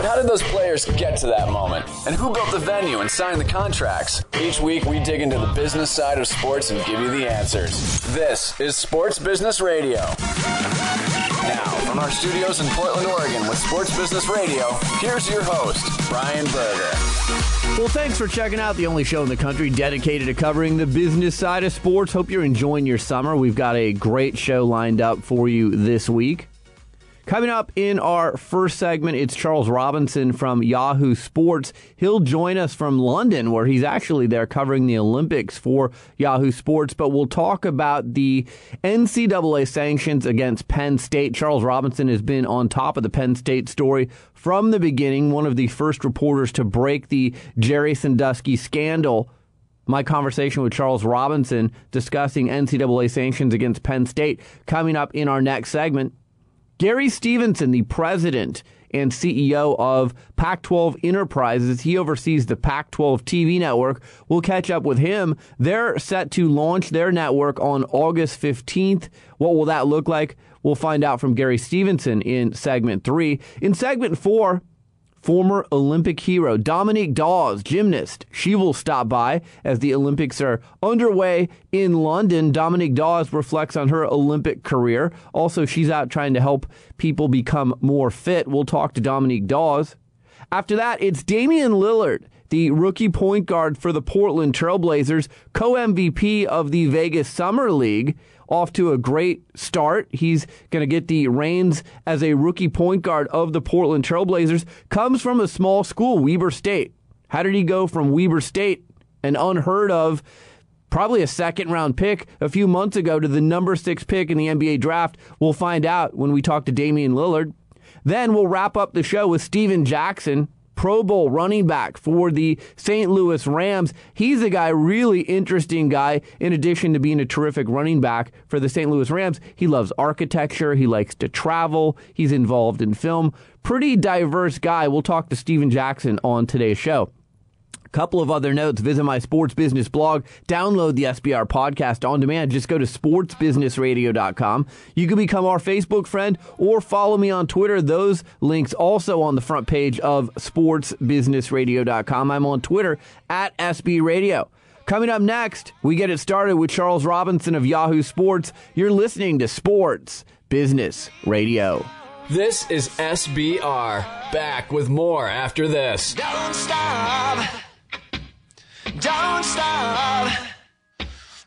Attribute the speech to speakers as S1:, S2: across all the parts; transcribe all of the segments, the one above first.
S1: But how did those players get to that moment? And who built the venue and signed the contracts? Each week we dig into the business side of sports and give you the answers. This is Sports Business Radio. Now, from our studios in Portland, Oregon with Sports Business Radio, here's your host, Brian Berger.
S2: Well, thanks for checking out the only show in the country dedicated to covering the business side of sports. Hope you're enjoying your summer. We've got a great show lined up for you this week. Coming up in our first segment, it's Charles Robinson from Yahoo Sports. He'll join us from London, where he's actually there covering the Olympics for Yahoo Sports. But we'll talk about the NCAA sanctions against Penn State. Charles Robinson has been on top of the Penn State story from the beginning, one of the first reporters to break the Jerry Sandusky scandal my conversation with Charles Robinson discussing NCAA sanctions against Penn State coming up in our next segment. Gary Stevenson, the president and CEO of Pac 12 Enterprises, he oversees the Pac 12 TV network. We'll catch up with him. They're set to launch their network on August 15th. What will that look like? We'll find out from Gary Stevenson in segment three. In segment four, former Olympic hero Dominique Dawes, gymnast. She will stop by as the Olympics are underway in London. Dominique Dawes reflects on her Olympic career. Also, she's out trying to help people become more fit. We'll talk to Dominique Dawes. After that, it's Damian Lillard, the rookie point guard for the Portland Trailblazers, co MVP of the Vegas Summer League off to a great start. He's going to get the reins as a rookie point guard of the Portland Trailblazers. Comes from a small school, Weber State. How did he go from Weber State, an unheard of, probably a second round pick a few months ago, to the number six pick in the NBA draft? We'll find out when we talk to Damian Lillard. Then we'll wrap up the show with Steven Jackson, Pro Bowl running back for the St. Louis Rams. He's a guy, really interesting guy, in addition to being a terrific running back for the St. Louis Rams. He loves architecture, he likes to travel, he's involved in film. Pretty diverse guy. We'll talk to Steven Jackson on today's show. Couple of other notes. Visit my sports business blog. Download the SBR podcast on demand. Just go to sportsbusinessradio.com. You can become our Facebook friend or follow me on Twitter. Those links also on the front page of sportsbusinessradio.com. I'm on Twitter at SB Radio. Coming up next, we get it started with Charles Robinson of Yahoo Sports. You're listening to Sports Business Radio.
S1: This is SBR. Back with more after this.
S3: Don't stop. Don't stop.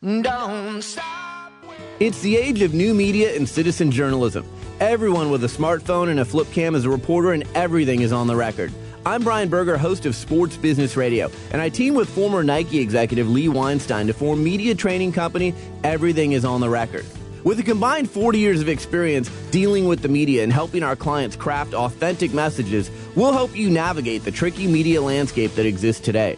S3: Don't stop.
S2: It's the age of new media and citizen journalism. Everyone with a smartphone and a flip cam is a reporter, and everything is on the record. I'm Brian Berger, host of Sports Business Radio, and I team with former Nike executive Lee Weinstein to form media training company Everything is on the Record. With a combined 40 years of experience dealing with the media and helping our clients craft authentic messages, we'll help you navigate the tricky media landscape that exists today.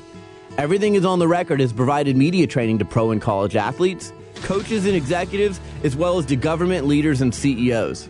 S2: Everything is on the record has provided media training to pro and college athletes, coaches and executives, as well as to government leaders and CEOs.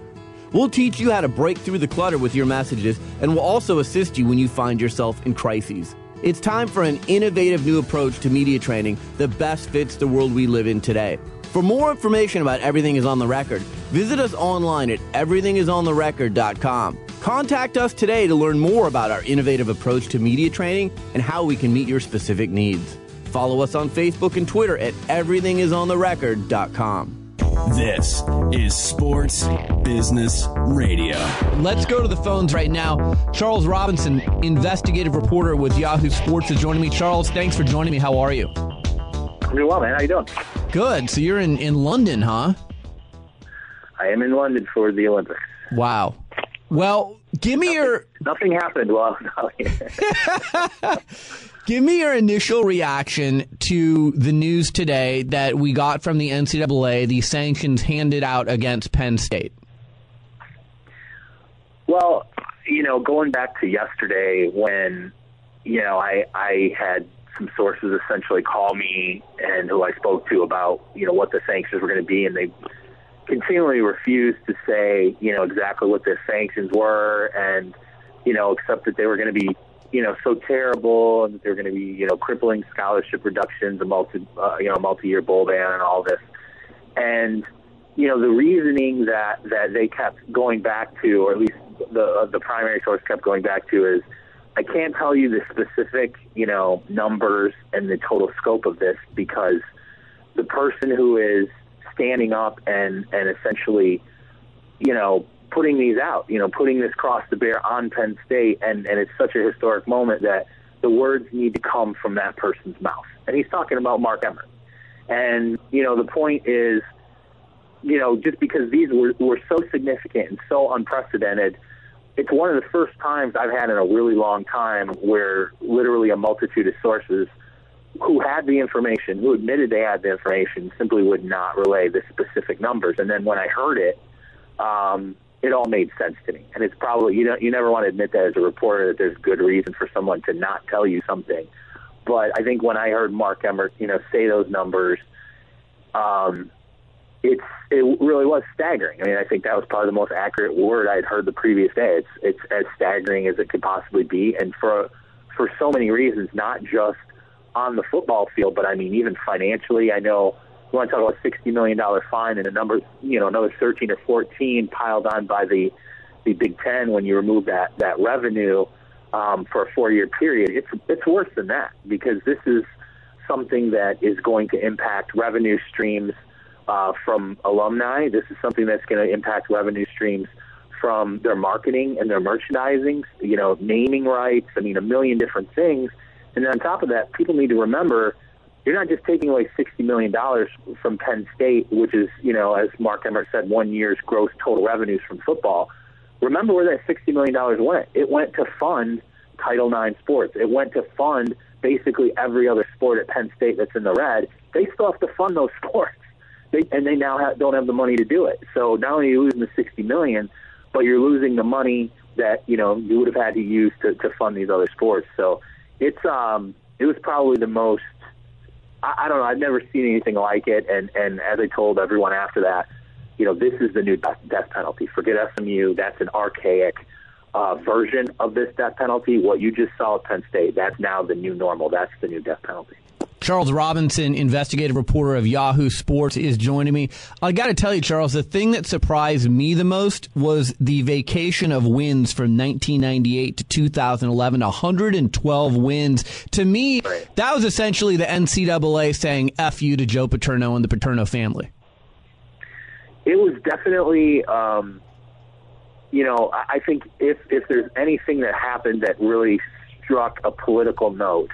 S2: We'll teach you how to break through the clutter with your messages, and we'll also assist you when you find yourself in crises. It's time for an innovative new approach to media training that best fits the world we live in today. For more information about Everything is on the Record, visit us online at everythingisontherecord.com. Contact us today to learn more about our innovative approach to media training and how we can meet your specific needs. Follow us on Facebook and Twitter at everythingisontherecord.com.
S4: This is Sports Business Radio.
S2: Let's go to the phones right now. Charles Robinson, investigative reporter with Yahoo Sports, is joining me. Charles, thanks for joining me. How are you?
S5: I'm doing well, man. How you doing?
S2: Good. So you're in, in London, huh?
S5: I am in London for the Olympics.
S2: Wow. Well, give me your
S5: Nothing happened while
S2: give me your initial reaction to the news today that we got from the NCAA, the sanctions handed out against Penn State.
S5: Well, you know, going back to yesterday when, you know, I I had some sources essentially call me and who I spoke to about you know what the sanctions were going to be, and they continually refused to say you know exactly what the sanctions were, and you know except that they were going to be you know so terrible, and that they were going to be you know crippling scholarship reductions, a multi uh, you know multi-year bowl ban, and all this, and you know the reasoning that that they kept going back to, or at least the uh, the primary source kept going back to, is I can't tell you the specific you know numbers and the total scope of this because the person who is standing up and and essentially you know putting these out, you know, putting this cross to bear on Penn State, and and it's such a historic moment that the words need to come from that person's mouth, and he's talking about Mark Emmert, and you know the point is you know, just because these were, were so significant and so unprecedented, it's one of the first times I've had in a really long time where literally a multitude of sources who had the information, who admitted they had the information, simply would not relay the specific numbers. And then when I heard it, um, it all made sense to me. And it's probably you know you never want to admit that as a reporter that there's good reason for someone to not tell you something. But I think when I heard Mark Emmert, you know, say those numbers, um, it's it really was staggering. I mean, I think that was probably the most accurate word I'd heard the previous day. It's it's as staggering as it could possibly be, and for for so many reasons, not just on the football field, but I mean even financially. I know you want to talk about a sixty million dollar fine and a number, you know, another thirteen or fourteen piled on by the the Big Ten when you remove that that revenue um, for a four year period. It's it's worse than that because this is something that is going to impact revenue streams uh, from alumni. This is something that's going to impact revenue streams from their marketing and their merchandising, you know, naming rights. I mean, a million different things. And then on top of that, people need to remember you're not just taking away $60 million from Penn State, which is, you know, as Mark Emmert said, one year's gross total revenues from football. Remember where that $60 million went. It went to fund Title IX sports. It went to fund basically every other sport at Penn State that's in the red. They still have to fund those sports they, and they now have, don't have the money to do it. So not only are you losing the sixty million, but you're losing the money that you know you would have had to use to, to fund these other sports. So it's um it was probably the most I, I don't know I've never seen anything like it. And and as I told everyone after that, you know this is the new death, death penalty. Forget SMU. That's an archaic. Uh, version of this death penalty. What you just saw at Penn State, that's now the new normal. That's the new death penalty.
S2: Charles Robinson, investigative reporter of Yahoo Sports, is joining me. I got to tell you, Charles, the thing that surprised me the most was the vacation of wins from 1998 to 2011, 112 wins. To me, that was essentially the NCAA saying "f you" to Joe Paterno and the Paterno family.
S5: It was definitely, um, you know, I think if if there's anything that happened that really struck a political note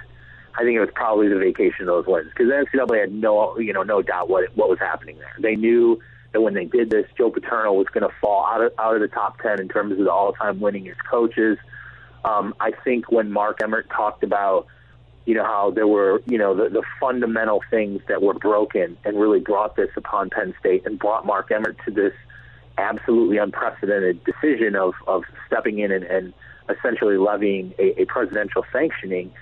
S5: I think it was probably the vacation of those wins because NCAA had no, you know, no doubt what what was happening there. They knew that when they did this, Joe Paterno was going to fall out of out of the top ten in terms of the all-time winningest coaches. Um, I think when Mark Emmert talked about, you know, how there were, you know, the, the fundamental things that were broken and really brought this upon Penn State and brought Mark Emmert to this absolutely unprecedented decision of of stepping in and, and essentially levying a, a presidential sanctioning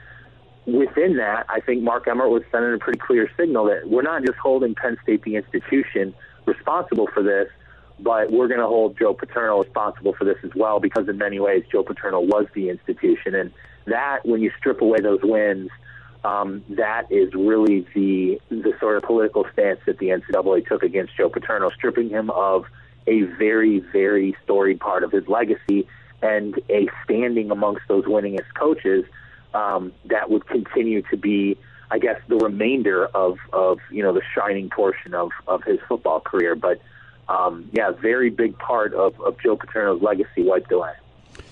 S5: within that, I think Mark Emmert was sending a pretty clear signal that we're not just holding Penn State, the institution, responsible for this, but we're going to hold Joe Paterno responsible for this as well because in many ways Joe Paterno was the institution. And that, when you strip away those wins, um, that is really the the sort of political stance that the NCAA took against Joe Paterno, stripping him of a very, very storied part of his legacy and a standing amongst those winningest coaches – um, that would continue to be, I guess, the remainder of, of you know the shining portion of, of his football career. But um, yeah, very big part of, of Joe Paterno's legacy wiped away.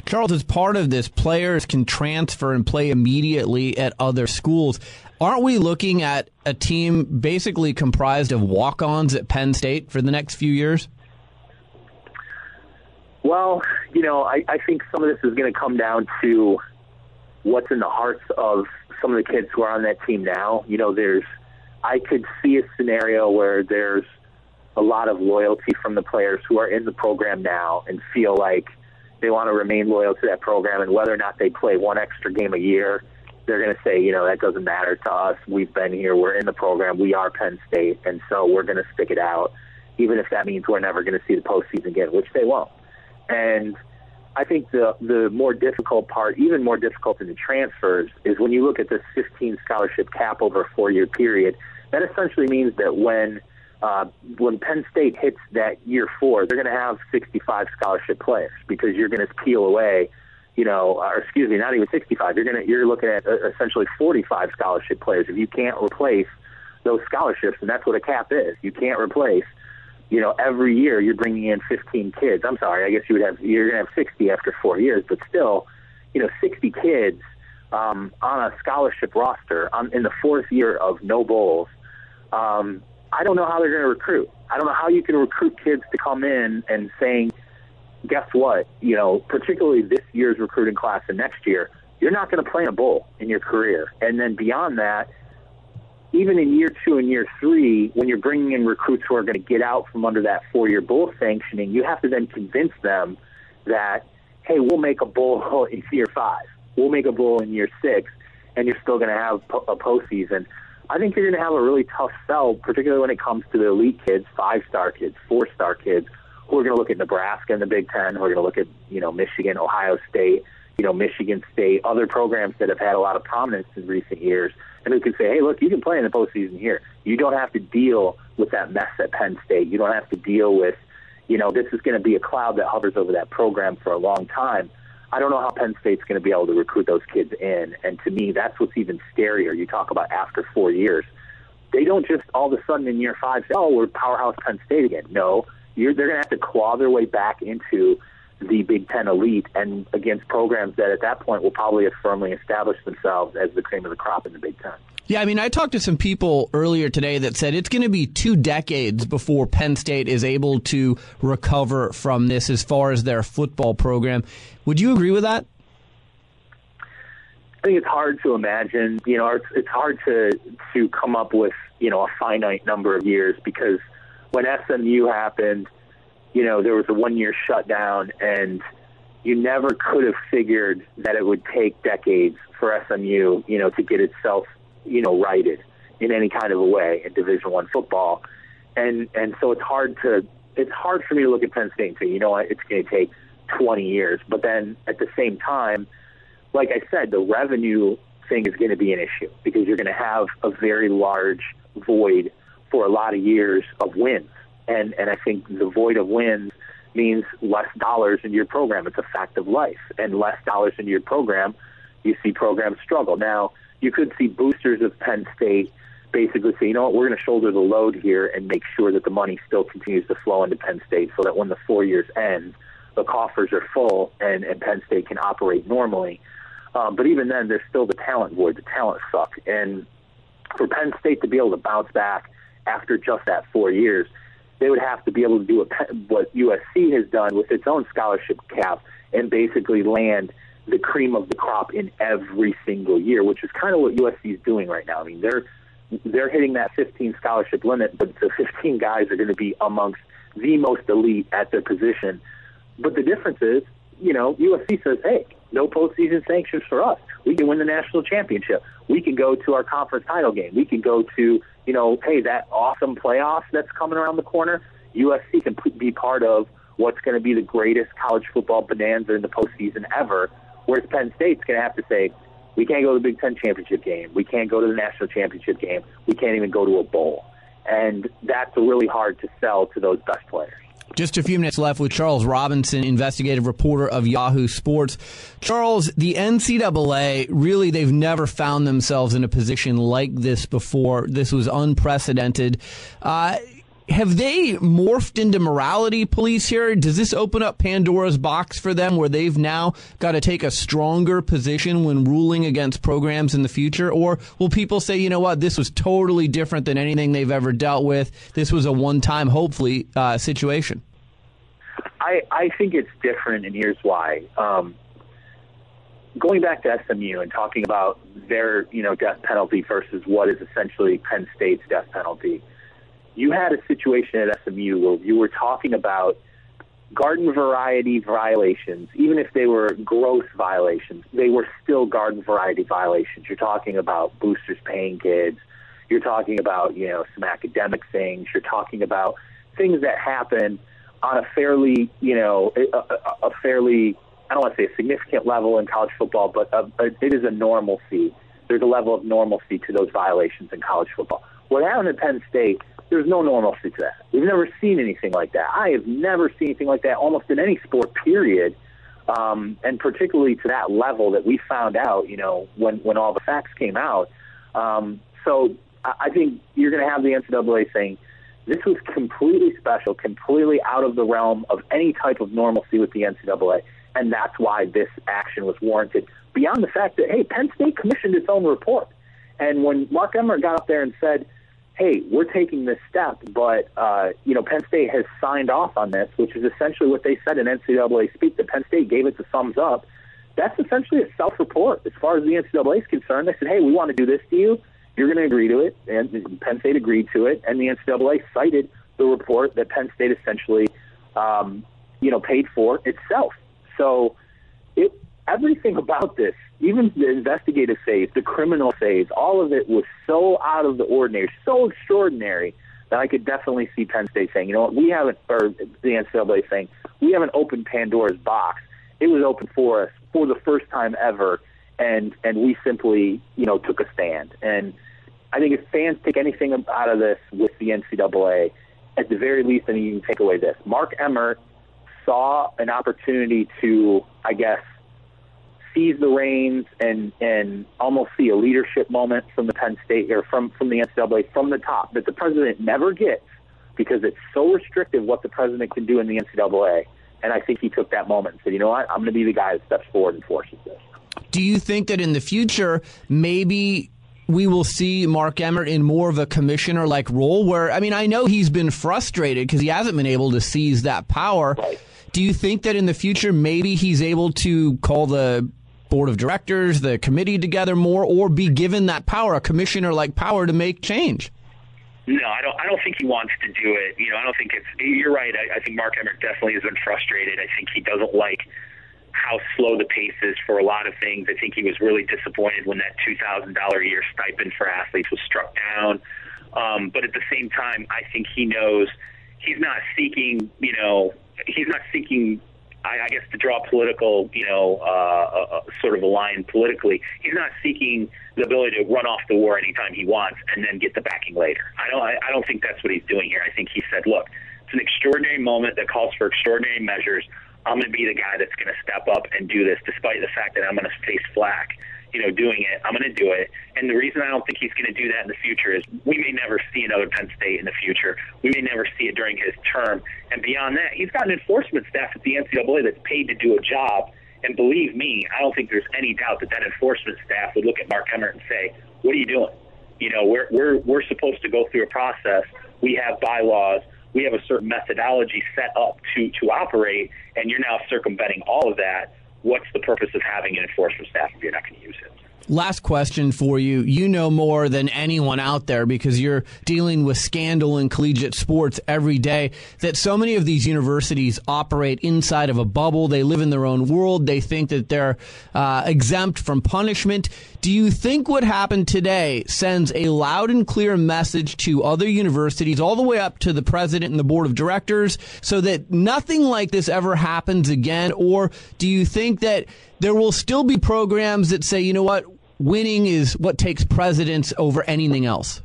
S2: Charles, as part of this, players can transfer and play immediately at other schools. Aren't we looking at a team basically comprised of walk ons at Penn State for the next few years?
S5: Well, you know, I, I think some of this is going to come down to what's in the hearts of some of the kids who are on that team now. You know, there's I could see a scenario where there's a lot of loyalty from the players who are in the program now and feel like they want to remain loyal to that program and whether or not they play one extra game a year they're going to say, you know, that doesn't matter to us. We've been here. We're in the program. We are Penn State, and so we're going to stick it out, even if that means we're never going to see the postseason again, which they won't. And I think the the more difficult part, even more difficult than the transfers, is when you look at this 15 scholarship cap over a four year period. That essentially means that when uh, when Penn State hits that year four, they're going to have 65 scholarship players because you're going to peel away, you know, or excuse me, not even 65. You're going to you're looking at uh, essentially 45 scholarship players if you can't replace those scholarships, and that's what a cap is. You can't replace. You know, every year you're bringing in 15 kids. I'm sorry, I guess you would have you're going to have 60 after four years, but still, you know, 60 kids um, on a scholarship roster on, in the fourth year of no bowls. Um, I don't know how they're going to recruit. I don't know how you can recruit kids to come in and saying, guess what? You know, particularly this year's recruiting class and next year, you're not going to play in a bowl in your career. And then beyond that, even in year two and year three, when you're bringing in recruits who are going to get out from under that four year bowl sanctioning, you have to then convince them that, hey, we'll make a bowl in year five, we'll make a bowl in year six, and you're still going to have a postseason. I think you're going to have a really tough sell, particularly when it comes to the elite kids, five star kids, four star kids, who are going to look at Nebraska and the Big Ten, who are going to look at you know Michigan, Ohio State, you know Michigan State, other programs that have had a lot of prominence in recent years, and who can say, hey, look, you can play in the postseason here. You don't have to deal with that mess at Penn State. You don't have to deal with, you know, this is going to be a cloud that hovers over that program for a long time. I don't know how Penn State's going to be able to recruit those kids in. And to me, that's what's even scarier. You talk about after four years. They don't just all of a sudden in year five say, oh, we're powerhouse Penn State again. No, you're, they're going to have to claw their way back into the Big Ten elite and against programs that at that point will probably have firmly established themselves as the cream of the crop in the Big Ten.
S2: Yeah, I mean, I talked to some people earlier today that said it's going to be two decades before Penn State is able to recover from this as far as their football program. Would you agree with that?
S5: I think it's hard to imagine. You know, it's, it's hard to to come up with you know a finite number of years because when SMU happened, you know, there was a one year shutdown, and you never could have figured that it would take decades for SMU, you know, to get itself you know righted in any kind of a way in Division One football, and and so it's hard to it's hard for me to look at Penn State and say you know what it's going to take 20 years, but then at the same time, like I said, the revenue thing is going to be an issue because you're going to have a very large void for a lot of years of wins, and and I think the void of wins means less dollars in your program. It's a fact of life, and less dollars in your program, you see programs struggle now you could see boosters of Penn State basically say, you know what, we're going to shoulder the load here and make sure that the money still continues to flow into Penn State so that when the four years end, the coffers are full and, and Penn State can operate normally. Um, but even then, there's still the talent void. The talent suck. And for Penn State to be able to bounce back after just that four years, they would have to be able to do what USC has done with its own scholarship cap and basically land – the cream of the crop in every single year, which is kind of what USC is doing right now. I mean, they're they're hitting that 15 scholarship limit, but the 15 guys are going to be amongst the most elite at their position. But the difference is, you know, USC says, hey, no postseason sanctions for us. We can win the national championship. We can go to our conference title game. We can go to, you know, hey, that awesome playoff that's coming around the corner. USC can be part of what's going to be the greatest college football bonanza in the postseason ever Whereas Penn State's going to have to say, we can't go to the Big Ten championship game. We can't go to the national championship game. We can't even go to a bowl. And that's really hard to sell to those best players.
S2: Just a few minutes left with Charles Robinson, investigative reporter of Yahoo Sports. Charles, the NCAA, really, they've never found themselves in a position like this before. This was unprecedented. Uh, have they morphed into morality police here? Does this open up Pandora's box for them where they've now got to take a stronger position when ruling against programs in the future? Or will people say, you know what, this was totally different than anything they've ever dealt with? This was a one time, hopefully, uh, situation?
S5: I, I think it's different, and here's why. Um, going back to SMU and talking about their, you know, death penalty versus what is essentially Penn State's death penalty – you had a situation at SMU where you were talking about garden variety violations, even if they were gross violations, they were still garden variety violations. You're talking about boosters paying kids. You're talking about, you know, some academic things. You're talking about things that happen on a fairly, you know, a, a, fairly, I don't want to say a significant level in college football, but a, a, it is a normalcy. There's a level of normalcy to those violations in college football. What happened at Penn State there's no normalcy to that. We've never seen anything like that. I have never seen anything like that almost in any sport, period. Um, and particularly to that level that we found out, you know, when, when all the facts came out. Um, so I, I think you're going to have the NCAA saying this was completely special, completely out of the realm of any type of normalcy with the NCAA. And that's why this action was warranted, beyond the fact that, hey, Penn State commissioned its own report. And when Mark Emmert got up there and said, hey, we're taking this step, but uh, you know, Penn State has signed off on this, which is essentially what they said in NCAA speak. That Penn State gave it the thumbs up. That's essentially a self-report as far as the NCAA is concerned. They said, hey, we want to do this to you. You're going to agree to it, and Penn State agreed to it, and the NCAA cited the report that Penn State essentially, um, you know, paid for itself. So, it everything about this even the investigative phase, the criminal phase, all of it was so out of the ordinary, so extraordinary that I could definitely see Penn State saying, you know what, we haven't, or the NCAA saying, we haven't opened Pandora's box. It was open for us for the first time ever, and and we simply, you know, took a stand. And I think if fans take anything out of this with the NCAA, at the very least, then you can take away this: Mark Emmert saw an opportunity to, I guess, seize the reins and and almost see a leadership moment from the Penn State or from from the NCAA from the top that the president never gets because it's so restrictive what the president can do in the NCAA. And I think he took that moment and said, you know what, I'm going to be the guy that steps forward and forces this.
S2: Do you think that in the future, maybe we will see Mark Emmert in more of a commissioner like role where, I mean, I know he's been frustrated because he hasn't been able to seize that power.
S5: Right.
S2: Do you think that in the future, maybe he's able to call the board of directors, the committee together more, or be given that power, a commissioner like power to make change?
S6: No, I don't. I don't think he wants to do it. You know, I don't think it's. You're right. I, I think Mark Emmert definitely has been frustrated. I think he doesn't like how slow the pace is for a lot of things. I think he was really disappointed when that two thousand dollar a year stipend for athletes was struck down. Um, but at the same time, I think he knows he's not seeking. You know, he's not seeking I, I guess to draw political, you know, uh, uh, sort of a line politically, he's not seeking the ability to run off the war anytime he wants and then get the backing later. I don't. I, I don't think that's what he's doing here. I think he said, look, it's an extraordinary moment that calls for extraordinary measures. I'm going to be the guy that's going to step up and do this, despite the fact that I'm going to face flack you know, doing it. I'm going to do it. And the reason I don't think he's going to do that in the future is we may never see another Penn State in the future. We may never see it during his term. And beyond that, he's got an enforcement staff at the NCAA that's paid to do a job. And believe me, I don't think there's any doubt that that enforcement staff would look at Mark Emmert and say, "What are you doing? You know, we're we're we're supposed to go through a process. We have bylaws." We have a certain methodology set up to, to operate, and you're now circumventing all of that what's the purpose of having an enforcement staff if you're not going to use it?
S2: Last question for you. You know more than anyone out there because you're dealing with scandal in collegiate sports every day that so many of these universities operate inside of a bubble. They live in their own world. They think that they're uh, exempt from punishment. Do you think what happened today sends a loud and clear message to other universities, all the way up to the president and the board of directors, so that nothing like this ever happens again? Or do you think that there will still be programs that say, you know what, winning is what takes precedence over anything else?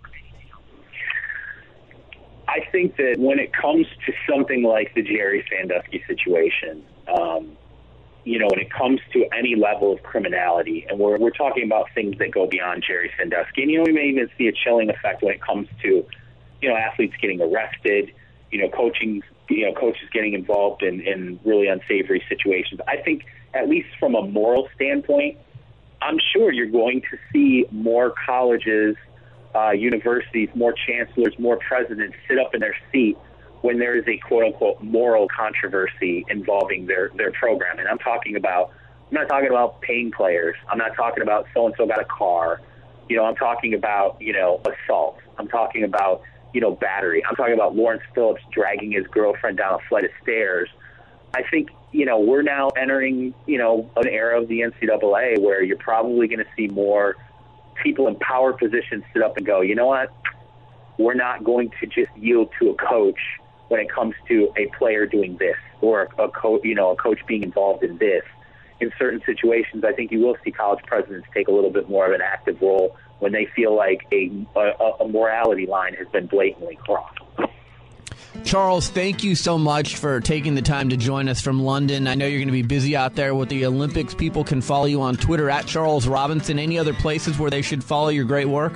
S6: I think that when it comes to something like the Jerry Sandusky situation, um, you know, when it comes to any level of criminality, and we're, we're talking about things that go beyond Jerry Sandusky, and, you know, we may even see a chilling effect when it comes to, you know, athletes getting arrested, you know, coaching, you know, coaches getting involved in, in really unsavory situations. I think, at least from a moral standpoint, I'm sure you're going to see more colleges, uh, universities, more chancellors, more presidents sit up in their seat when there is a quote unquote moral controversy involving their, their program. And I'm talking about, I'm not talking about paying players. I'm not talking about so and so got a car. You know, I'm talking about, you know, assault. I'm talking about, you know, battery. I'm talking about Lawrence Phillips dragging his girlfriend down a flight of stairs
S5: I think you know we're now entering you know an era of the NCAA where you're probably going to see more people in power positions sit up and go, you know what, we're not going to just yield to a coach when it comes to a player doing this or a coach, you know, a coach being involved in this. In certain situations, I think you will see college presidents take a little bit more of an active role when they feel like a, a, a morality line has been blatantly crossed.
S2: Charles, thank you so much for taking the time to join us from London. I know you're going to be busy out there with the Olympics. People can follow you on Twitter at Charles Robinson. Any other places where they should follow your great work?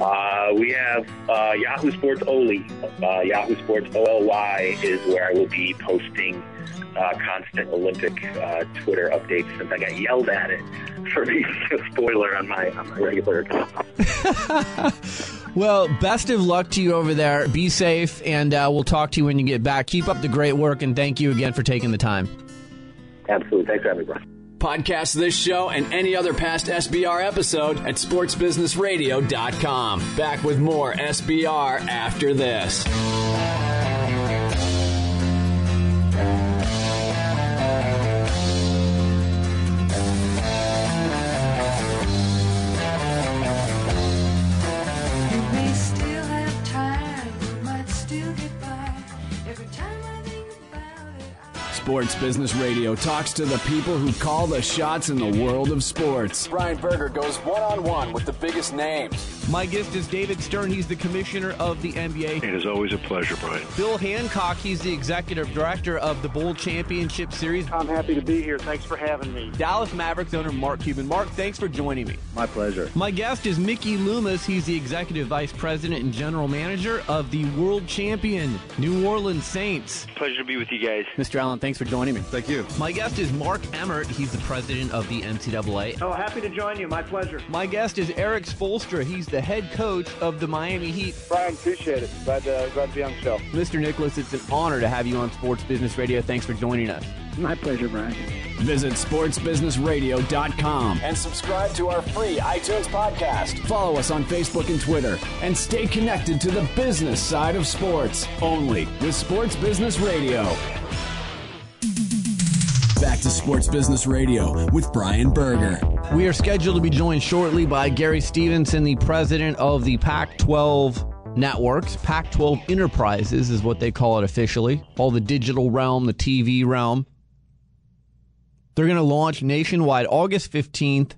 S5: Uh, we have uh, Yahoo Sports OLY. Uh, Yahoo Sports OLY is where I will be posting uh, constant Olympic uh, Twitter updates since I got yelled at it for being a spoiler on my on my regular account.
S2: well, best of luck to you over there. Be safe, and uh, we'll talk to you when you get back. Keep up the great work, and thank you again for taking the time.
S5: Absolutely. Thanks for having me, Brian.
S1: Podcast this show and any other past SBR episode at sportsbusinessradio.com. Back with more SBR after this. Sports Business Radio talks to the people who call the shots in the world of sports. Brian Berger goes one on one with the biggest names.
S2: My guest is David Stern. He's the commissioner of the NBA.
S7: It is always a pleasure, Brian.
S2: Bill Hancock, he's the executive director of the Bowl Championship Series.
S8: I'm happy to be here. Thanks for having me.
S2: Dallas Mavericks owner Mark Cuban. Mark, thanks for joining me.
S9: My pleasure.
S2: My guest is Mickey Loomis. He's the executive vice president and general manager of the world champion New Orleans Saints.
S10: Pleasure to be with you guys.
S2: Mr. Allen, thanks for joining me.
S9: Thank you.
S2: My guest is Mark Emmert. He's the president of the NCAA.
S8: Oh, happy to join you. My pleasure.
S2: My guest is Erik Spoelstra. He's the head coach of the Miami Heat.
S11: Brian, appreciate it. Glad to, glad to be on the show.
S2: Mr. Nicholas, it's an honor to have you on Sports Business Radio. Thanks for joining us.
S12: My pleasure, Brian.
S1: Visit sportsbusinessradio.com and subscribe to our free iTunes podcast. Follow us on Facebook and Twitter and stay connected to the business side of sports only with Sports Business Radio. Back to Sports Business Radio with Brian Berger.
S2: We are scheduled to be joined shortly by Gary Stevenson, the president of the Pac 12 networks. Pac 12 Enterprises is what they call it officially. All the digital realm, the TV realm. They're going to launch nationwide August 15th.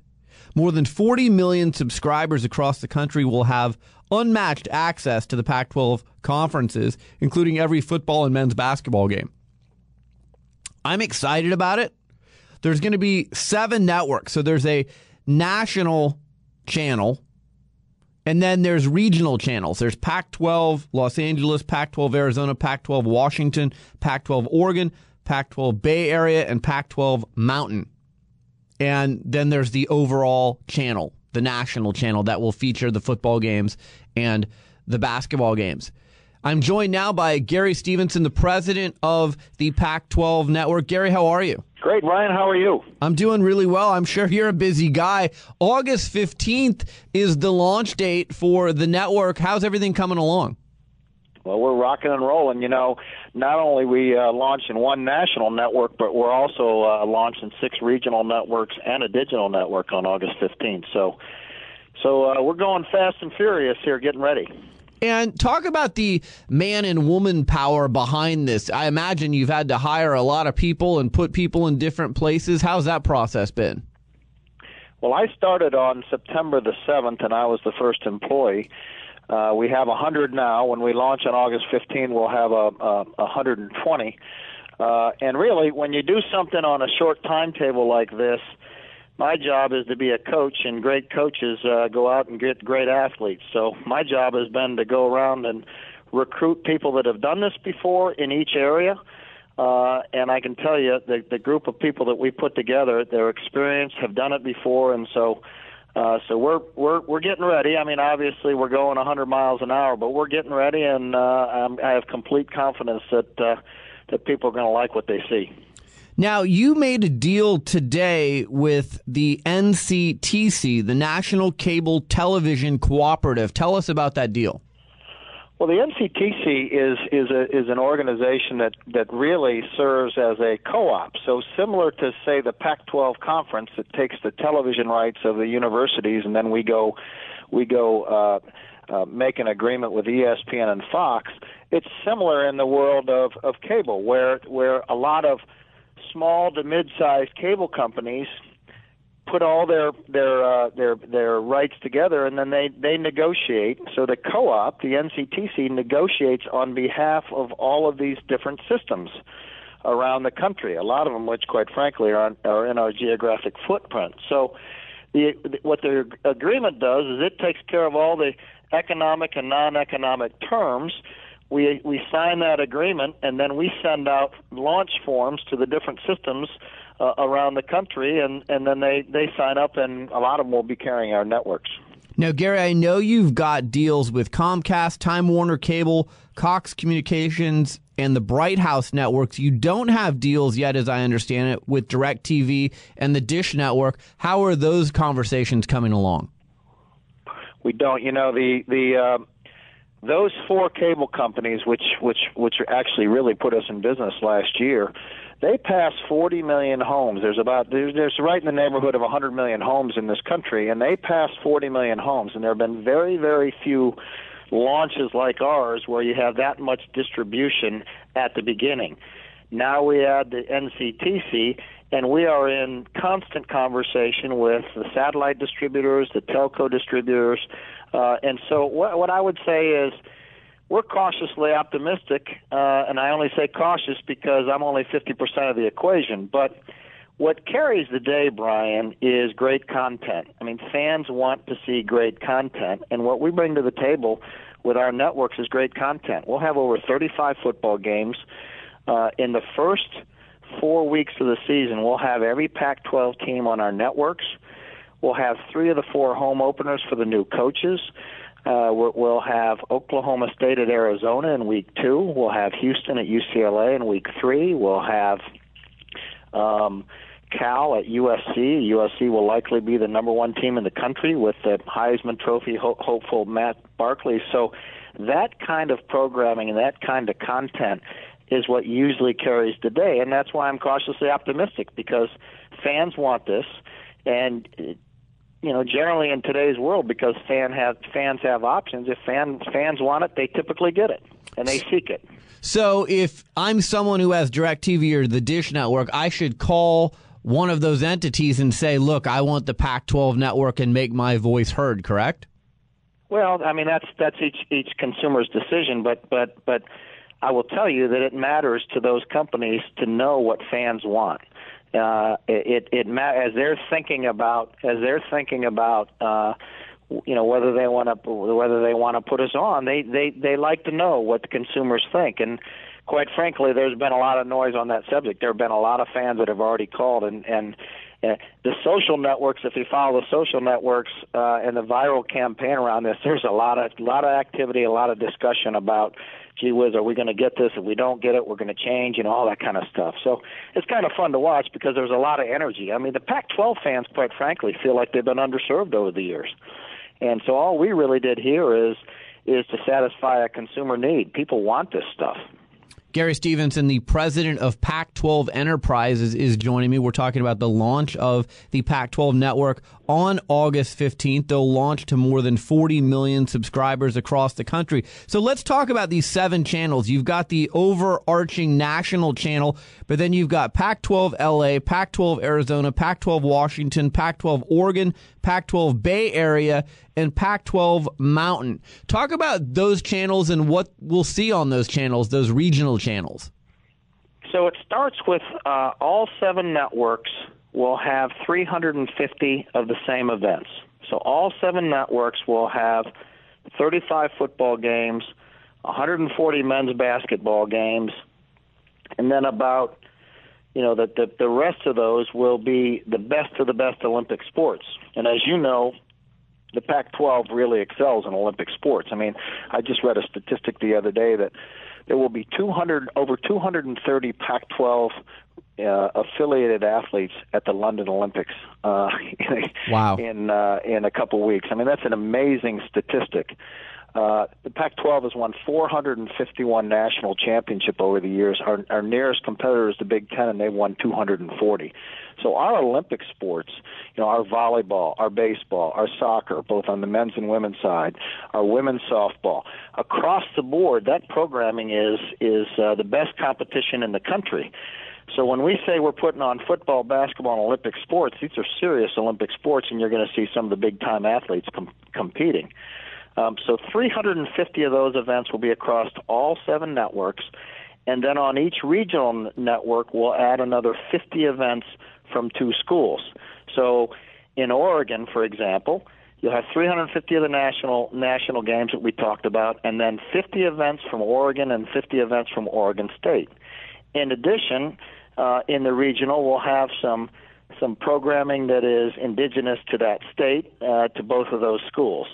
S2: More than 40 million subscribers across the country will have unmatched access to the Pac 12 conferences, including every football and men's basketball game. I'm excited about it. There's going to be seven networks. So there's a national channel, and then there's regional channels. There's Pac 12 Los Angeles, Pac 12 Arizona, Pac 12 Washington, Pac 12 Oregon, Pac 12 Bay Area, and Pac 12 Mountain. And then there's the overall channel, the national channel that will feature the football games and the basketball games. I'm joined now by Gary Stevenson, the president of the Pac 12 network. Gary, how are you?
S11: Great, Ryan. How are you?
S2: I'm doing really well. I'm sure you're a busy guy. August 15th is the launch date for the network. How's everything coming along?
S11: Well, we're rocking and rolling. You know, not only we uh, launching one national network, but we're also uh, launching six regional networks and a digital network on August 15th. So, so uh, we're going fast and furious here, getting ready.
S2: And talk about the man and woman power behind this. I imagine you've had to hire a lot of people and put people in different places. How's that process been?
S11: Well, I started on September the 7th, and I was the first employee. Uh, we have 100 now. When we launch on August 15, we'll have a, a 120. Uh, and really, when you do something on a short timetable like this, my job is to be a coach, and great coaches uh, go out and get great athletes. So my job has been to go around and recruit people that have done this before in each area. Uh, and I can tell you, the, the group of people that we put together, their experience, have done it before, and so uh, so we're we're we're getting ready. I mean, obviously we're going 100 miles an hour, but we're getting ready, and uh, I'm, I have complete confidence that uh, that people are going to like what they see.
S2: Now, you made a deal today with the NCTC, the National Cable Television Cooperative. Tell us about that deal.
S11: Well, the NCTC is is a, is an organization that that really serves as a co-op. So similar to say the Pac-12 conference that takes the television rights of the universities, and then we go we go uh, uh, make an agreement with ESPN and Fox. It's similar in the world of of cable, where where a lot of small to mid-sized cable companies put all their their uh, their their rights together, and then they they negotiate. So the co-op, the NCTC, negotiates on behalf of all of these different systems around the country. A lot of them, which quite frankly are are in our geographic footprint. So the what the agreement does is it takes care of all the economic and non-economic terms we we sign that agreement and then we send out launch forms to the different systems uh, around the country, and, and then they, they sign up, and a lot of them will be carrying our networks.
S2: Now, Gary, I know you've got deals with Comcast, Time Warner Cable, Cox Communications, and the Bright House networks. You don't have deals yet, as I understand it, with DirecTV and the Dish Network. How are those conversations coming along?
S11: We don't. You know, the the uh, those four cable companies, which which which actually really put us in business last year, they pass 40 million homes. There's about there's, there's right in the neighborhood of 100 million homes in this country, and they pass 40 million homes. And there have been very very few launches like ours where you have that much distribution at the beginning. Now we add the NCTC, and we are in constant conversation with the satellite distributors, the telco distributors, uh, and so what, what I would say is we're cautiously optimistic, uh, and I only say cautious because I'm only 50% of the equation. But what carries the day, Brian, is great content. I mean, fans want to see great content, and what we bring to the table with our networks is great content. We'll have over 35 football games. Uh, in the first four weeks of the season, we'll have every Pac 12 team on our networks. We'll have three of the four home openers for the new coaches. Uh, we'll have Oklahoma State at Arizona in week two. We'll have Houston at UCLA in week three. We'll have um, Cal at USC. USC will likely be the number one team in the country with the Heisman Trophy ho- hopeful Matt Barkley. So that kind of programming and that kind of content is what usually carries the day, and that's why I'm cautiously optimistic because fans want this, and you know, generally in today's world, because fan have fans have options. If fan fans want it, they typically get it, and they seek it.
S2: So, if I'm someone who has DirecTV or the Dish Network, I should call one of those entities and say, "Look, I want the Pac-12 network," and make my voice heard. Correct?
S11: Well, I mean that's that's each each consumer's decision, but but but I will tell you that it matters to those companies to know what fans want uh, it it as they're thinking about as they're thinking about uh, you know whether they want to whether they want to put us on they they they like to know what the consumers think. And quite frankly there's been a lot of noise on that subject. There have been a lot of fans that have already called and and uh, the social networks if you follow the social networks uh, and the viral campaign around this there's a lot of lot of activity a lot of discussion about gee whiz, are we going to get this? If we don't get it, we're going to change, know, all that kind of stuff. So it's kind of fun to watch because there's a lot of energy. I mean, the Pac-12 fans, quite frankly, feel like they've been underserved over the years, and so all we really did here is is to satisfy a consumer need. People want this stuff.
S2: Gary Stevenson, the president of Pac 12 Enterprises, is joining me. We're talking about the launch of the Pac 12 network on August 15th. They'll launch to more than 40 million subscribers across the country. So let's talk about these seven channels. You've got the overarching national channel, but then you've got Pac 12 LA, Pac 12 Arizona, Pac 12 Washington, Pac 12 Oregon, Pac 12 Bay Area, and Pac 12 Mountain. Talk about those channels and what we'll see on those channels, those regional channels.
S11: So it starts with uh, all seven networks will have 350 of the same events. So all seven networks will have 35 football games, 140 men's basketball games, and then about you know that the, the rest of those will be the best of the best Olympic sports. And as you know, the Pac-12 really excels in Olympic sports. I mean, I just read a statistic the other day that there will be 200 over 230 Pac-12 uh, affiliated athletes at the London Olympics. Uh,
S2: wow!
S11: In uh, in a couple weeks. I mean, that's an amazing statistic. Uh, the Pac-12 has won 451 national championship over the years. Our, our nearest competitor is the Big Ten, and they've won 240. So our Olympic sports, you know, our volleyball, our baseball, our soccer, both on the men's and women's side, our women's softball, across the board, that programming is is uh, the best competition in the country. So when we say we're putting on football, basketball, and Olympic sports, these are serious Olympic sports, and you're going to see some of the big time athletes com- competing. Um, so 350 of those events will be across all seven networks, and then on each regional network, we'll add another 50 events from two schools. So in Oregon, for example, you'll have 350 of the national national games that we talked about, and then 50 events from Oregon and 50 events from Oregon State. In addition, uh, in the regional, we'll have some some programming that is indigenous to that state uh, to both of those schools.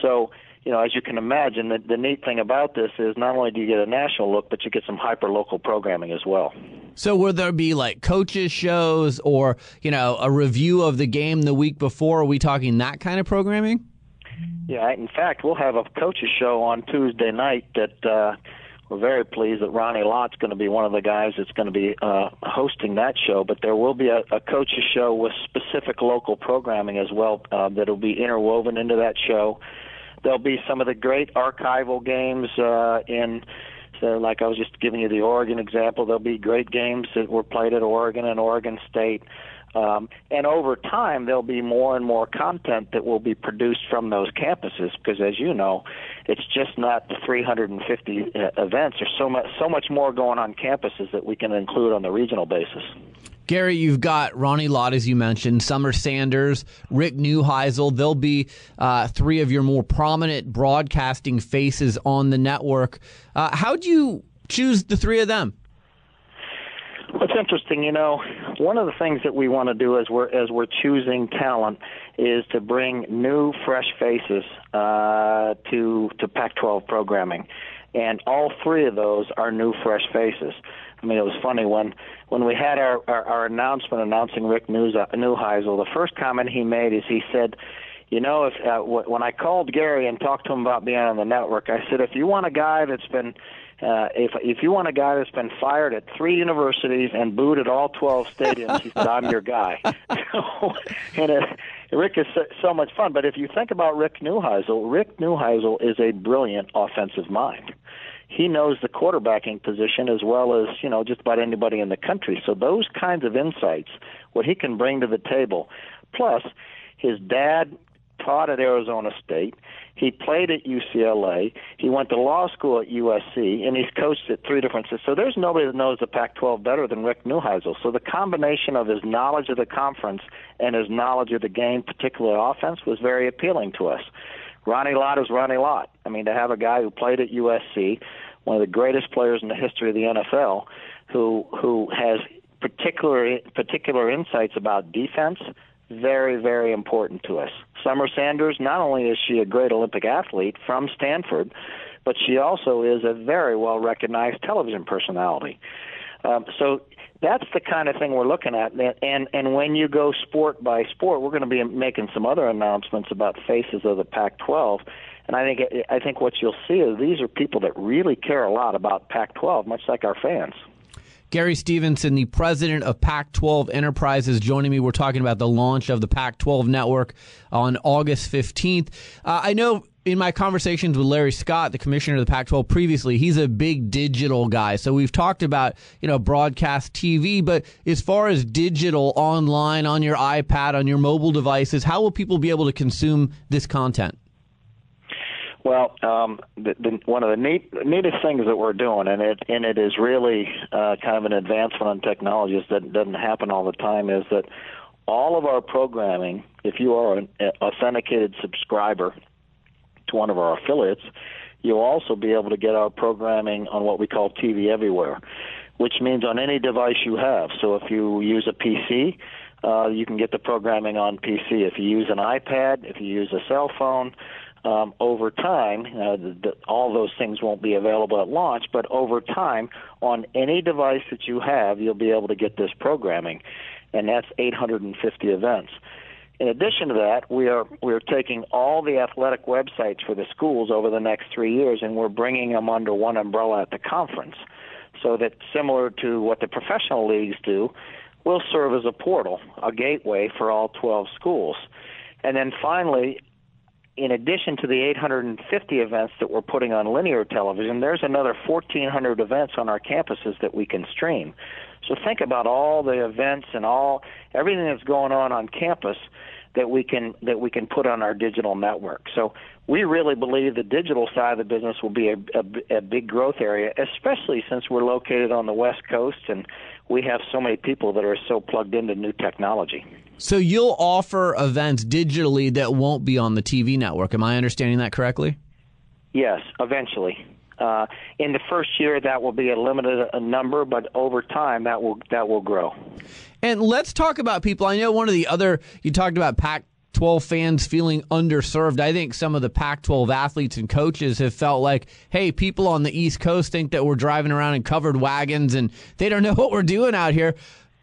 S11: So, you know, as you can imagine, the, the neat thing about this is not only do you get a national look, but you get some hyper local programming as well.
S2: So, will there be like coaches shows or you know a review of the game the week before? Are we talking that kind of programming?
S11: Yeah, in fact, we'll have a coaches show on Tuesday night that. Uh, we're very pleased that Ronnie Lott's going to be one of the guys that's going to be uh, hosting that show. But there will be a, a coaches show with specific local programming as well uh, that'll be interwoven into that show. There'll be some of the great archival games uh, in. So, like I was just giving you the Oregon example, there'll be great games that were played at Oregon and Oregon State. Um, and over time, there'll be more and more content that will be produced from those campuses because, as you know, it's just not the 350 uh, events. There's so much, so much more going on campuses that we can include on the regional basis.
S2: Gary, you've got Ronnie Lott, as you mentioned, Summer Sanders, Rick Neuheisel. They'll be uh, three of your more prominent broadcasting faces on the network. Uh, how do you choose the three of them?
S11: What's interesting, you know, one of the things that we want to do as we're as we're choosing talent is to bring new, fresh faces uh, to to Pac-12 programming, and all three of those are new, fresh faces. I mean, it was funny when when we had our our, our announcement announcing Rick News, uh, Neuheisel. The first comment he made is he said, "You know, if uh, when I called Gary and talked to him about being on the network, I said, if you want a guy that's been uh, if if you want a guy that's been fired at three universities and booed at all 12 stadiums, he said, "I'm your guy." so, and uh, Rick is so, so much fun. But if you think about Rick Neuheisel, Rick Neuheisel is a brilliant offensive mind. He knows the quarterbacking position as well as you know just about anybody in the country. So those kinds of insights, what he can bring to the table, plus his dad taught at Arizona State. He played at UCLA. He went to law school at USC, and he's coached at three different. So there's nobody that knows the Pac-12 better than Rick Neuheisel. So the combination of his knowledge of the conference and his knowledge of the game, particularly offense, was very appealing to us. Ronnie Lott is Ronnie Lott. I mean, to have a guy who played at USC, one of the greatest players in the history of the NFL, who who has particular particular insights about defense, very, very important to us. Summer Sanders, not only is she a great Olympic athlete from Stanford, but she also is a very well recognized television personality. Um, so that's the kind of thing we're looking at. And and when you go sport by sport, we're going to be making some other announcements about faces of the Pac-12. And I think I think what you'll see is these are people that really care a lot about Pac-12, much like our fans.
S2: Gary Stevenson, the president of Pac 12 Enterprises, joining me. We're talking about the launch of the Pac 12 network on August 15th. Uh, I know in my conversations with Larry Scott, the commissioner of the Pac 12 previously, he's a big digital guy. So we've talked about, you know, broadcast TV, but as far as digital online on your iPad, on your mobile devices, how will people be able to consume this content?
S11: Well, um, the, the, one of the neat, neatest things that we're doing, and it and it is really uh, kind of an advancement in technologies that doesn't happen all the time, is that all of our programming, if you are an authenticated subscriber to one of our affiliates, you'll also be able to get our programming on what we call TV Everywhere, which means on any device you have. So if you use a PC, uh, you can get the programming on PC. If you use an iPad, if you use a cell phone, um, over time, uh, the, the, all those things won't be available at launch, but over time, on any device that you have, you'll be able to get this programming, and that's 850 events. In addition to that, we are we are taking all the athletic websites for the schools over the next three years, and we're bringing them under one umbrella at the conference, so that similar to what the professional leagues do, we'll serve as a portal, a gateway for all 12 schools. And then finally, in addition to the 850 events that we're putting on linear television, there's another 1,400 events on our campuses that we can stream. So think about all the events and all everything that's going on on campus that we can that we can put on our digital network. So we really believe the digital side of the business will be a, a, a big growth area, especially since we're located on the West Coast and we have so many people that are so plugged into new technology.
S2: So you'll offer events digitally that won't be on the TV network. Am I understanding that correctly?
S11: Yes, eventually. Uh, in the first year, that will be a limited number, but over time, that will that will grow.
S2: And let's talk about people. I know one of the other you talked about Pac 12 fans feeling underserved. I think some of the Pac 12 athletes and coaches have felt like, hey, people on the East Coast think that we're driving around in covered wagons and they don't know what we're doing out here.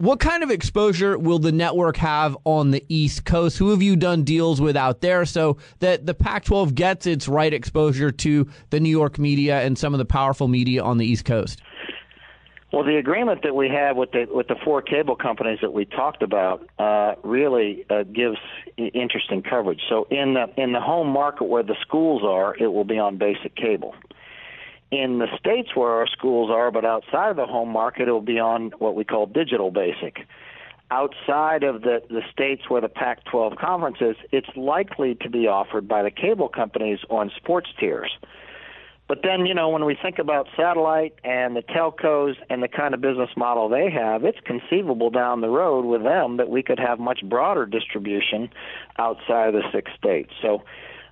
S2: What kind of exposure will the network have on the East Coast? Who have you done deals with out there so that the Pac 12 gets its right exposure to the New York media and some of the powerful media on the East Coast?
S11: Well, the agreement that we have with the with the four cable companies that we talked about uh, really uh, gives interesting coverage. So in the in the home market where the schools are, it will be on basic cable. In the states where our schools are, but outside of the home market, it will be on what we call digital basic. Outside of the, the states where the Pac 12 conference is, it's likely to be offered by the cable companies on sports tiers. But then, you know, when we think about satellite and the telcos and the kind of business model they have, it's conceivable down the road with them that we could have much broader distribution outside of the six states. So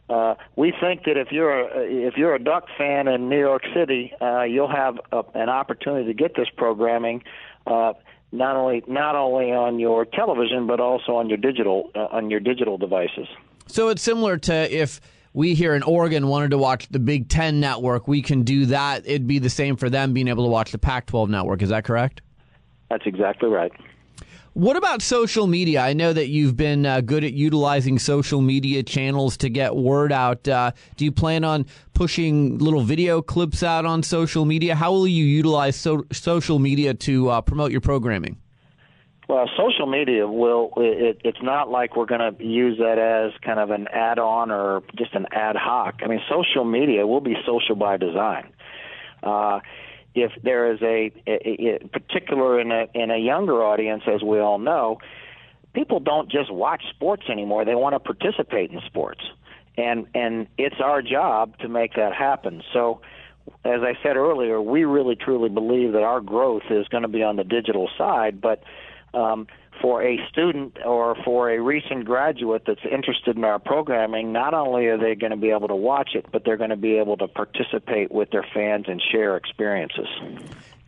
S11: uh, we think that if you're a, if you're a Duck fan in New York City, uh, you'll have a, an opportunity to get this programming. Uh, not only not only on your television, but also on your digital uh, on your digital devices.
S2: So it's similar to if we here in Oregon wanted to watch the Big Ten network, we can do that. It'd be the same for them being able to watch the Pac 12 network. Is that correct?
S11: That's exactly right.
S2: What about social media? I know that you've been uh, good at utilizing social media channels to get word out. Uh, do you plan on pushing little video clips out on social media? How will you utilize so- social media to uh, promote your programming?
S11: Well, social media will, it, it's not like we're going to use that as kind of an add on or just an ad hoc. I mean, social media will be social by design. Uh, if there is a, a, a particular in a, in a younger audience, as we all know, people don't just watch sports anymore. They want to participate in sports. And, and it's our job to make that happen. So, as I said earlier, we really truly believe that our growth is going to be on the digital side, but um, for a student or for a recent graduate that's interested in our programming, not only are they going to be able to watch it, but they're going to be able to participate with their fans and share experiences.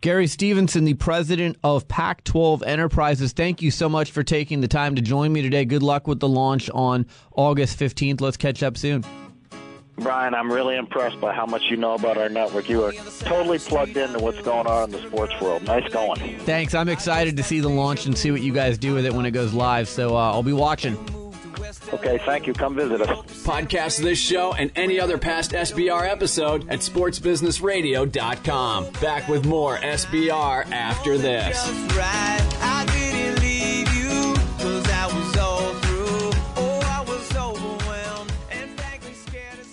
S2: Gary Stevenson, the president of Pac 12 Enterprises, thank you so much for taking the time to join me today. Good luck with the launch on August 15th. Let's catch up soon.
S11: Brian, I'm really impressed by how much you know about our network. You are totally plugged into what's going on in the sports world. Nice going.
S2: Thanks. I'm excited to see the launch and see what you guys do with it when it goes live. So uh, I'll be watching.
S11: Okay, thank you. Come visit us.
S1: Podcast this show and any other past SBR episode at sportsbusinessradio.com. Back with more SBR after this.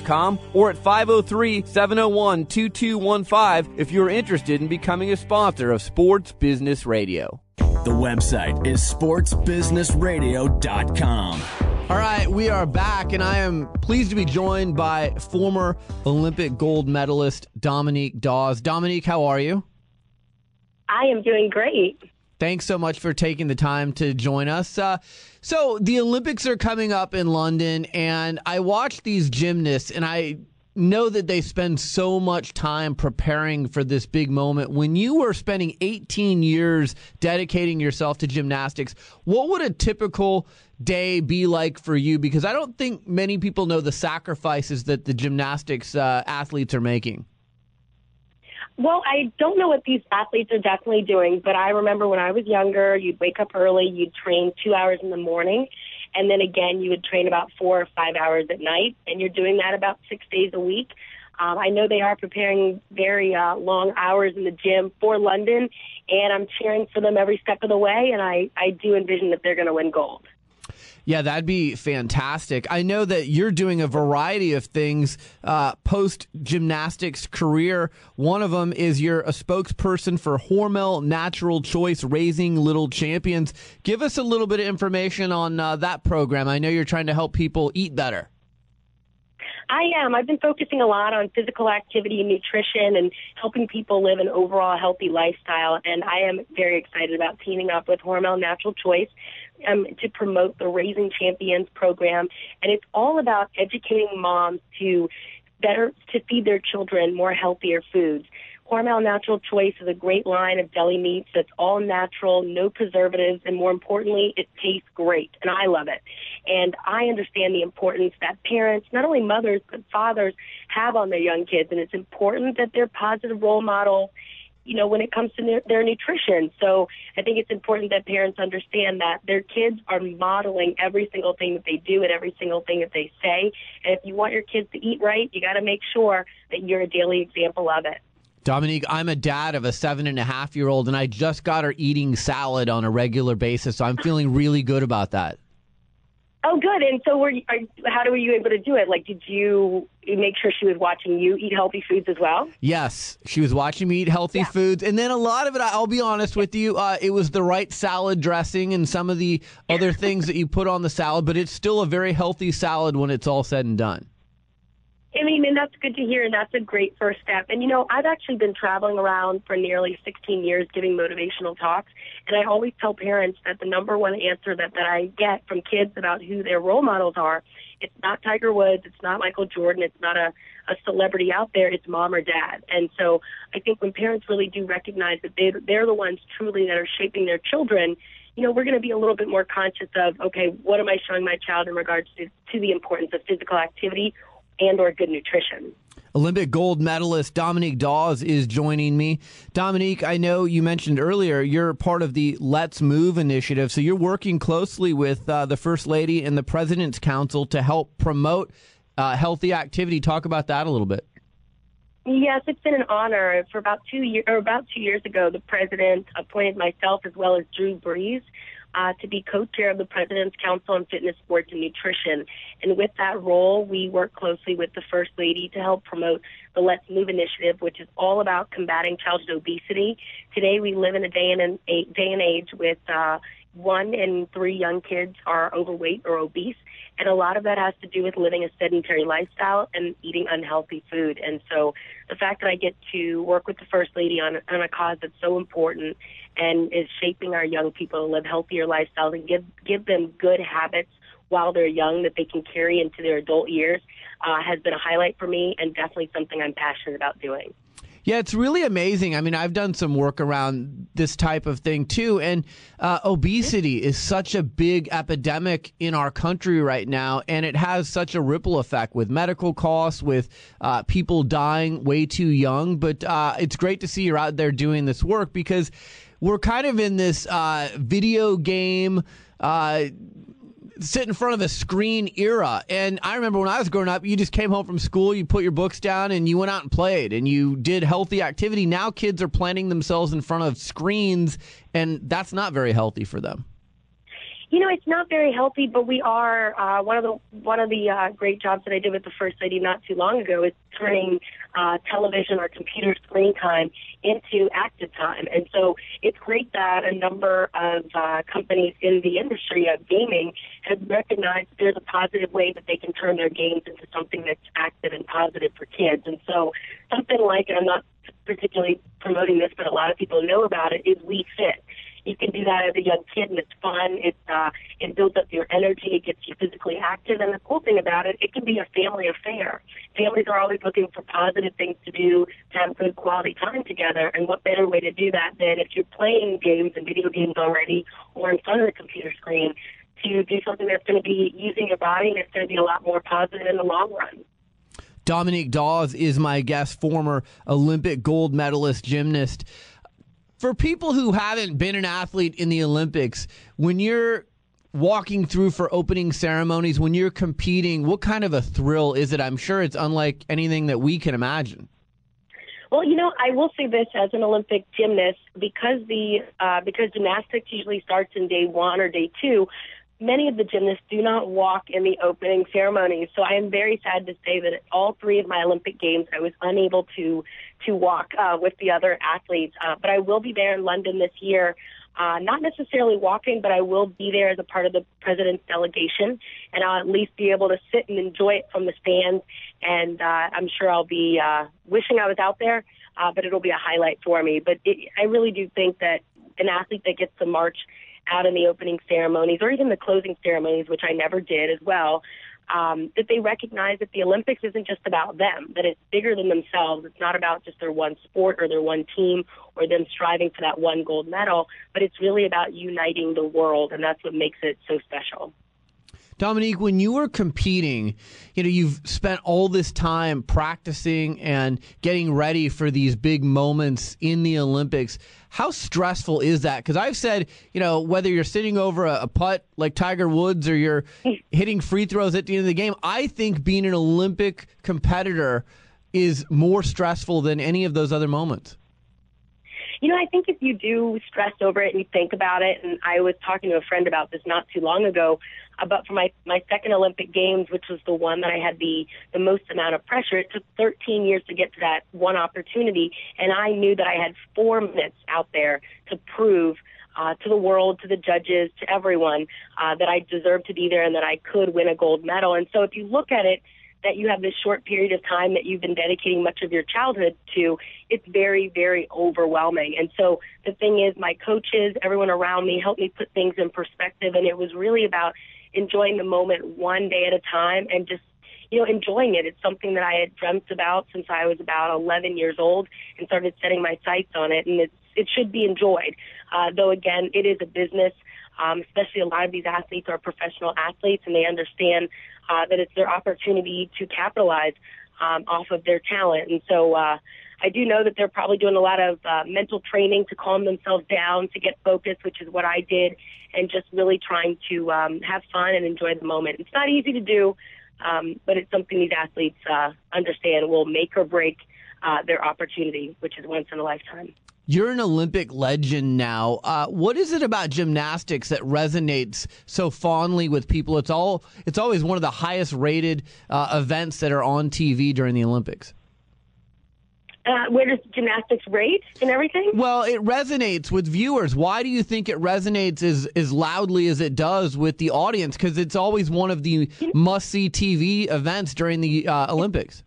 S2: sportsbusinessradio.com or at 503 701 2215 if you're interested in becoming a sponsor of Sports Business Radio.
S4: The website is sportsbusinessradio.com.
S2: All right, we are back, and I am pleased to be joined by former Olympic gold medalist Dominique Dawes. Dominique, how are you?
S7: I am doing great.
S2: Thanks so much for taking the time to join us. Uh, so, the Olympics are coming up in London, and I watch these gymnasts, and I know that they spend so much time preparing for this big moment. When you were spending 18 years dedicating yourself to gymnastics, what would a typical day be like for you? Because I don't think many people know the sacrifices that the gymnastics uh, athletes are making.
S7: Well, I don't know what these athletes are definitely doing, but I remember when I was younger, you'd wake up early, you'd train two hours in the morning, and then again, you would train about four or five hours at night, and you're doing that about six days a week. Um, I know they are preparing very uh, long hours in the gym for London, and I'm cheering for them every step of the way, and I, I do envision that they're going to win gold.
S2: Yeah, that'd be fantastic. I know that you're doing a variety of things uh, post gymnastics career. One of them is you're a spokesperson for Hormel Natural Choice Raising Little Champions. Give us a little bit of information on uh, that program. I know you're trying to help people eat better.
S7: I am. I've been focusing a lot on physical activity and nutrition and helping people live an overall healthy lifestyle. And I am very excited about teaming up with Hormel Natural Choice um, to promote the Raising Champions program. And it's all about educating moms to better to feed their children more healthier foods. Hormel Natural Choice is a great line of deli meats that's all natural, no preservatives, and more importantly, it tastes great, and I love it. And I understand the importance that parents, not only mothers, but fathers, have on their young kids, and it's important that they're positive role models you know, when it comes to their, their nutrition. So I think it's important that parents understand that their kids are modeling every single thing that they do and every single thing that they say. And if you want your kids to eat right, you got to make sure that you're a daily example of it.
S2: Dominique, I'm a dad of a seven and a half year old, and I just got her eating salad on a regular basis, so I'm feeling really good about that.
S7: Oh, good. And so, were you, are, how were you able to do it? Like, did you make sure she was watching you eat healthy foods as well?
S2: Yes, she was watching me eat healthy yeah. foods, and then a lot of it. I'll be honest with you, uh, it was the right salad dressing and some of the other things that you put on the salad, but it's still a very healthy salad when it's all said and done.
S7: Mean, and that's good to hear, and that's a great first step. And you know, I've actually been traveling around for nearly 16 years giving motivational talks, and I always tell parents that the number one answer that, that I get from kids about who their role models are, it's not Tiger Woods, it's not Michael Jordan, it's not a, a celebrity out there, it's mom or dad. And so I think when parents really do recognize that they, they're the ones truly that are shaping their children, you know, we're going to be a little bit more conscious of, okay, what am I showing my child in regards to, to the importance of physical activity and or good nutrition.
S2: Olympic gold medalist Dominique Dawes is joining me. Dominique, I know you mentioned earlier you're part of the Let's Move initiative, so you're working closely with uh, the First Lady and the President's Council to help promote uh, healthy activity. Talk about that a little bit.
S7: Yes, it's been an honor. For about two years, or about two years ago, the president appointed myself as well as Drew Brees uh, to be co-chair of the President's Council on Fitness, Sports, and Nutrition. And with that role, we work closely with the First Lady to help promote the Let's Move initiative, which is all about combating childhood obesity. Today, we live in a day and, a day and age with uh, one in three young kids are overweight or obese. And a lot of that has to do with living a sedentary lifestyle and eating unhealthy food. And so the fact that I get to work with the First Lady on, on a cause that's so important and is shaping our young people to live healthier lifestyles and give, give them good habits while they're young that they can carry into their adult years uh, has been a highlight for me and definitely something I'm passionate about doing.
S2: Yeah, it's really amazing. I mean, I've done some work around this type of thing too, and uh, obesity is such a big epidemic in our country right now, and it has such a ripple effect with medical costs, with uh, people dying way too young. But uh, it's great to see you're out there doing this work because we're kind of in this uh, video game uh, sit in front of a screen era. And I remember when I was growing up, you just came home from school, you put your books down, and you went out and played, and you did healthy activity. Now kids are planting themselves in front of screens, and that's not very healthy for them.
S7: You know, it's not very healthy, but we are uh, one of the one of the uh, great jobs that I did with the First Lady not too long ago is turning uh, television or computer screen time into active time, and so it's great that a number of uh, companies in the industry of gaming have recognized there's a positive way that they can turn their games into something that's active and positive for kids, and so something like, and I'm not particularly promoting this, but a lot of people know about it, is Wii Fit. You can do that as a young kid, and it's fun. It uh, it builds up your energy. It gets you physically active, and the cool thing about it, it can be a family affair. Families are always looking for positive things to do, to have good quality time together. And what better way to do that than if you're playing games and video games already, or in front of the computer screen, to do something that's going to be using your body and it's going to be a lot more positive in the long run.
S2: Dominique Dawes is my guest, former Olympic gold medalist gymnast. For people who haven't been an athlete in the Olympics, when you're walking through for opening ceremonies, when you're competing, what kind of a thrill is it? I'm sure it's unlike anything that we can imagine.
S7: Well, you know, I will say this as an Olympic gymnast because the uh, because gymnastics usually starts in day one or day two many of the gymnasts do not walk in the opening ceremonies. So I am very sad to say that at all three of my Olympic games, I was unable to to walk uh, with the other athletes. Uh, but I will be there in London this year. Uh, not necessarily walking, but I will be there as a part of the president's delegation, and I'll at least be able to sit and enjoy it from the stands. And uh, I'm sure I'll be uh, wishing I was out there, uh, but it'll be a highlight for me. But it, I really do think that an athlete that gets to march out in the opening ceremonies or even the closing ceremonies, which I never did as well, um, that they recognize that the Olympics isn't just about them, that it's bigger than themselves. It's not about just their one sport or their one team or them striving for that one gold medal, but it's really about uniting the world, and that's what makes it so special.
S2: Dominique, when you were competing, you know, you've spent all this time practicing and getting ready for these big moments in the Olympics. How stressful is that? Because I've said, you know, whether you're sitting over a, a, putt like Tiger Woods or you're hitting free throws at the end of the game, I think being an Olympic competitor is more stressful than any of those other moments.
S7: You know, I think if you do stress over it and you think about it, and I was talking to a friend about this not too long ago, about for my my second Olympic Games, which was the one that I had the the most amount of pressure. It took 13 years to get to that one opportunity, and I knew that I had four minutes out there to prove uh, to the world, to the judges, to everyone uh, that I deserved to be there and that I could win a gold medal. And so, if you look at it that you have this short period of time that you've been dedicating much of your childhood to, it's very, very overwhelming. And so the thing is, my coaches, everyone around me helped me put things in perspective. And it was really about enjoying the moment one day at a time and just you know, enjoying it. It's something that I had dreamt about since I was about 11 years old and started setting my sights on it. And it's, it should be enjoyed. Uh, though again, it is a business. Um, especially a lot of these athletes are professional athletes and they understand uh, that it's their opportunity to capitalize um, off of their talent. And so, uh, I do know that they're probably doing a lot of uh, mental training to calm themselves down, to get focused, which is what I did, and just really trying to um, have fun and enjoy the moment. It's not easy to do, um, but it's something these athletes uh, understand will make or break uh, their opportunity, which is once in a lifetime.
S2: You're an Olympic legend now. Uh, what is it about gymnastics that resonates so fondly with people? It's all it's always one of the highest rated uh, events that are on TV during the Olympics.
S7: Uh, where does gymnastics rate and everything?
S2: Well, it resonates with viewers. Why do you think it resonates as, as loudly as it does with the audience? Because it's always one of the must see TV events during the uh, Olympics.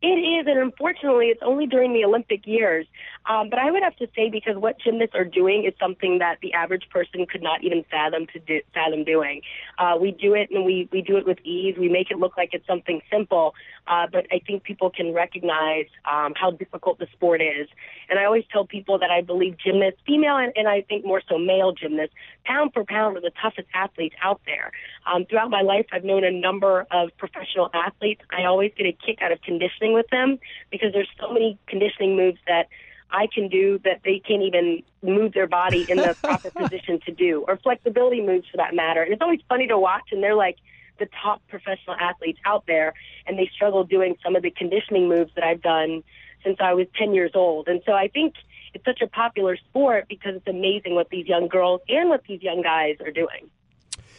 S7: It is, and unfortunately, it's only during the Olympic years. Um, but I would have to say because what gymnasts are doing is something that the average person could not even fathom to do, fathom doing. Uh, we do it and we we do it with ease. We make it look like it's something simple, uh, but I think people can recognize um, how difficult the sport is. And I always tell people that I believe gymnasts, female and, and I think more so male gymnasts, pound for pound are the toughest athletes out there. Um, throughout my life, I've known a number of professional athletes. I always get a kick out of conditioning with them because there's so many conditioning moves that I can do that they can't even move their body in the proper position to do, or flexibility moves for that matter. And it's always funny to watch, and they're like the top professional athletes out there, and they struggle doing some of the conditioning moves that I've done since I was 10 years old. And so I think it's such a popular sport because it's amazing what these young girls and what these young guys are doing.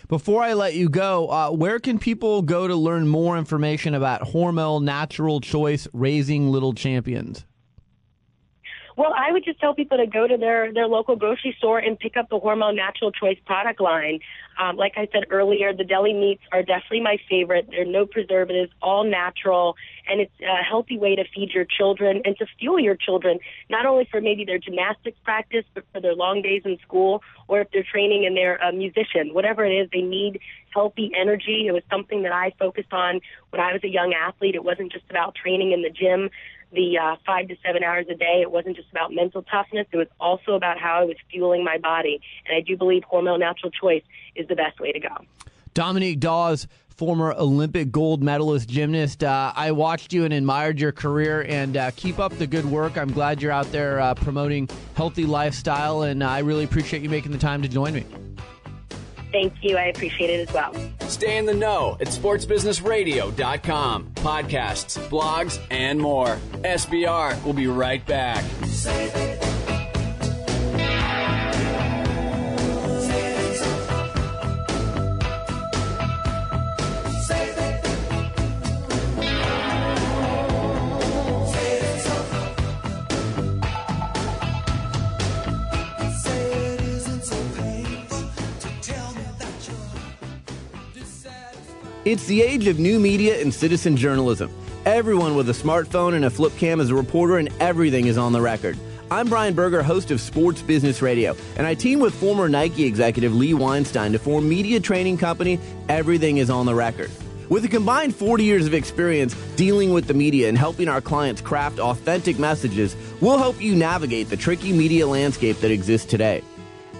S2: Before I let you go, uh, where can people go to learn more information about Hormel Natural Choice Raising Little Champions?
S7: Well, I would just tell people to go to their, their local grocery store and pick up the Hormel Natural Choice product line. Um, like I said earlier, the deli meats are definitely my favorite. There are no preservatives, all natural, and it's a healthy way to feed your children and to fuel your children, not only for maybe their gymnastics practice, but for their long days in school, or if they're training and they're a musician. Whatever it is, they need healthy energy. It was something that I focused on when I was a young athlete. It wasn't just about training in the gym the uh, five to seven hours a day. It wasn't just about mental toughness. It was also about how I was fueling my body. And I do believe Hormel Natural Choice is the best way to go.
S2: Dominique Dawes, former Olympic gold medalist gymnast. Uh, I watched you and admired your career, and uh, keep up the good work. I'm glad you're out there uh, promoting healthy lifestyle, and I really appreciate you making the time to join me.
S7: Thank you. I appreciate it as well.
S1: Stay in the know at sportsbusinessradio.com. Podcasts, blogs, and more. SBR will be right back.
S2: It's the age of new media and citizen journalism. Everyone with a smartphone and a flip cam is a reporter, and everything is on the record. I'm Brian Berger, host of Sports Business Radio, and I team with former Nike executive Lee Weinstein to form media training company Everything is on the Record. With a combined 40 years of experience dealing with the media and helping our clients craft authentic messages, we'll help you navigate the tricky media landscape that exists today.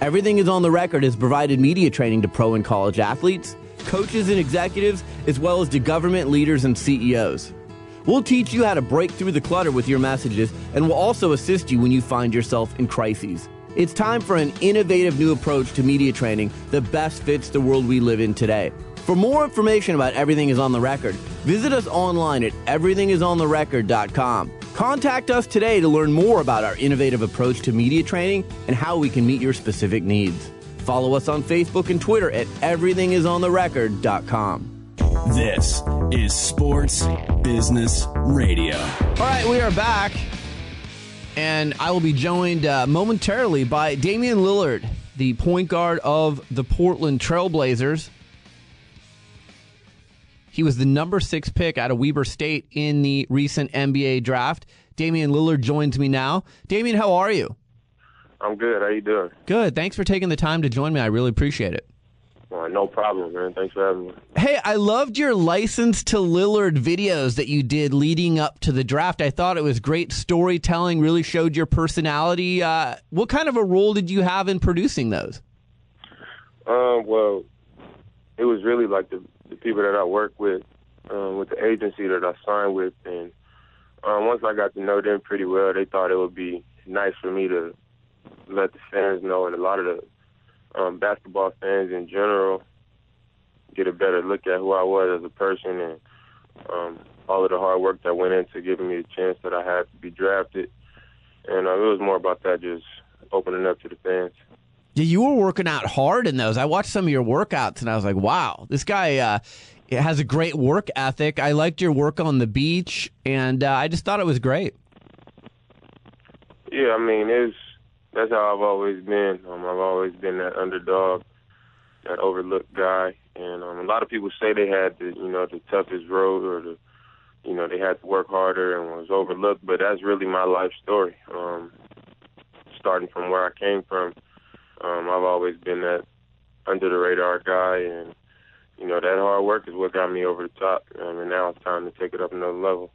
S2: Everything is on the record has provided media training to pro and college athletes, coaches and executives, as well as to government leaders and CEOs. We'll teach you how to break through the clutter with your messages, and we'll also assist you when you find yourself in crises. It's time for an innovative new approach to media training that best fits the world we live in today. For more information about Everything is on the Record, visit us online at everythingisontherecord.com. Contact us today to learn more about our innovative approach to media training and how we can meet your specific needs. Follow us on Facebook and Twitter at everythingisontherecord.com.
S13: This is Sports Business Radio.
S2: All right, we are back, and I will be joined uh, momentarily by Damian Lillard, the point guard of the Portland Trailblazers. He was the number six pick out of Weber State in the recent NBA draft. Damian Lillard joins me now. Damian, how are you?
S14: I'm good. How you doing?
S2: Good. Thanks for taking the time to join me. I really appreciate it.
S14: Well, no problem, man. Thanks for having me.
S2: Hey, I loved your license to Lillard videos that you did leading up to the draft. I thought it was great storytelling, really showed your personality. Uh, what kind of a role did you have in producing those?
S14: Um, well, it was really like the, the people that I work with, um, with the agency that I signed with, and um, once I got to know them pretty well, they thought it would be nice for me to let the fans know, and a lot of the um, basketball fans in general get a better look at who I was as a person and um, all of the hard work that went into giving me the chance that I had to be drafted. And uh, it was more about that, just opening up to the fans.
S2: Yeah, you were working out hard in those. I watched some of your workouts and I was like, wow, this guy uh, has a great work ethic. I liked your work on the beach, and uh, I just thought it was great.
S14: Yeah, I mean, it's that's how I've always been. Um, I've always been that underdog, that overlooked guy, and um, a lot of people say they had the you know the toughest road or the you know they had to work harder and was overlooked, but that's really my life story. Um, starting from where I came from, um, I've always been that under the radar guy, and you know that hard work is what got me over the top, um, and now it's time to take it up another level.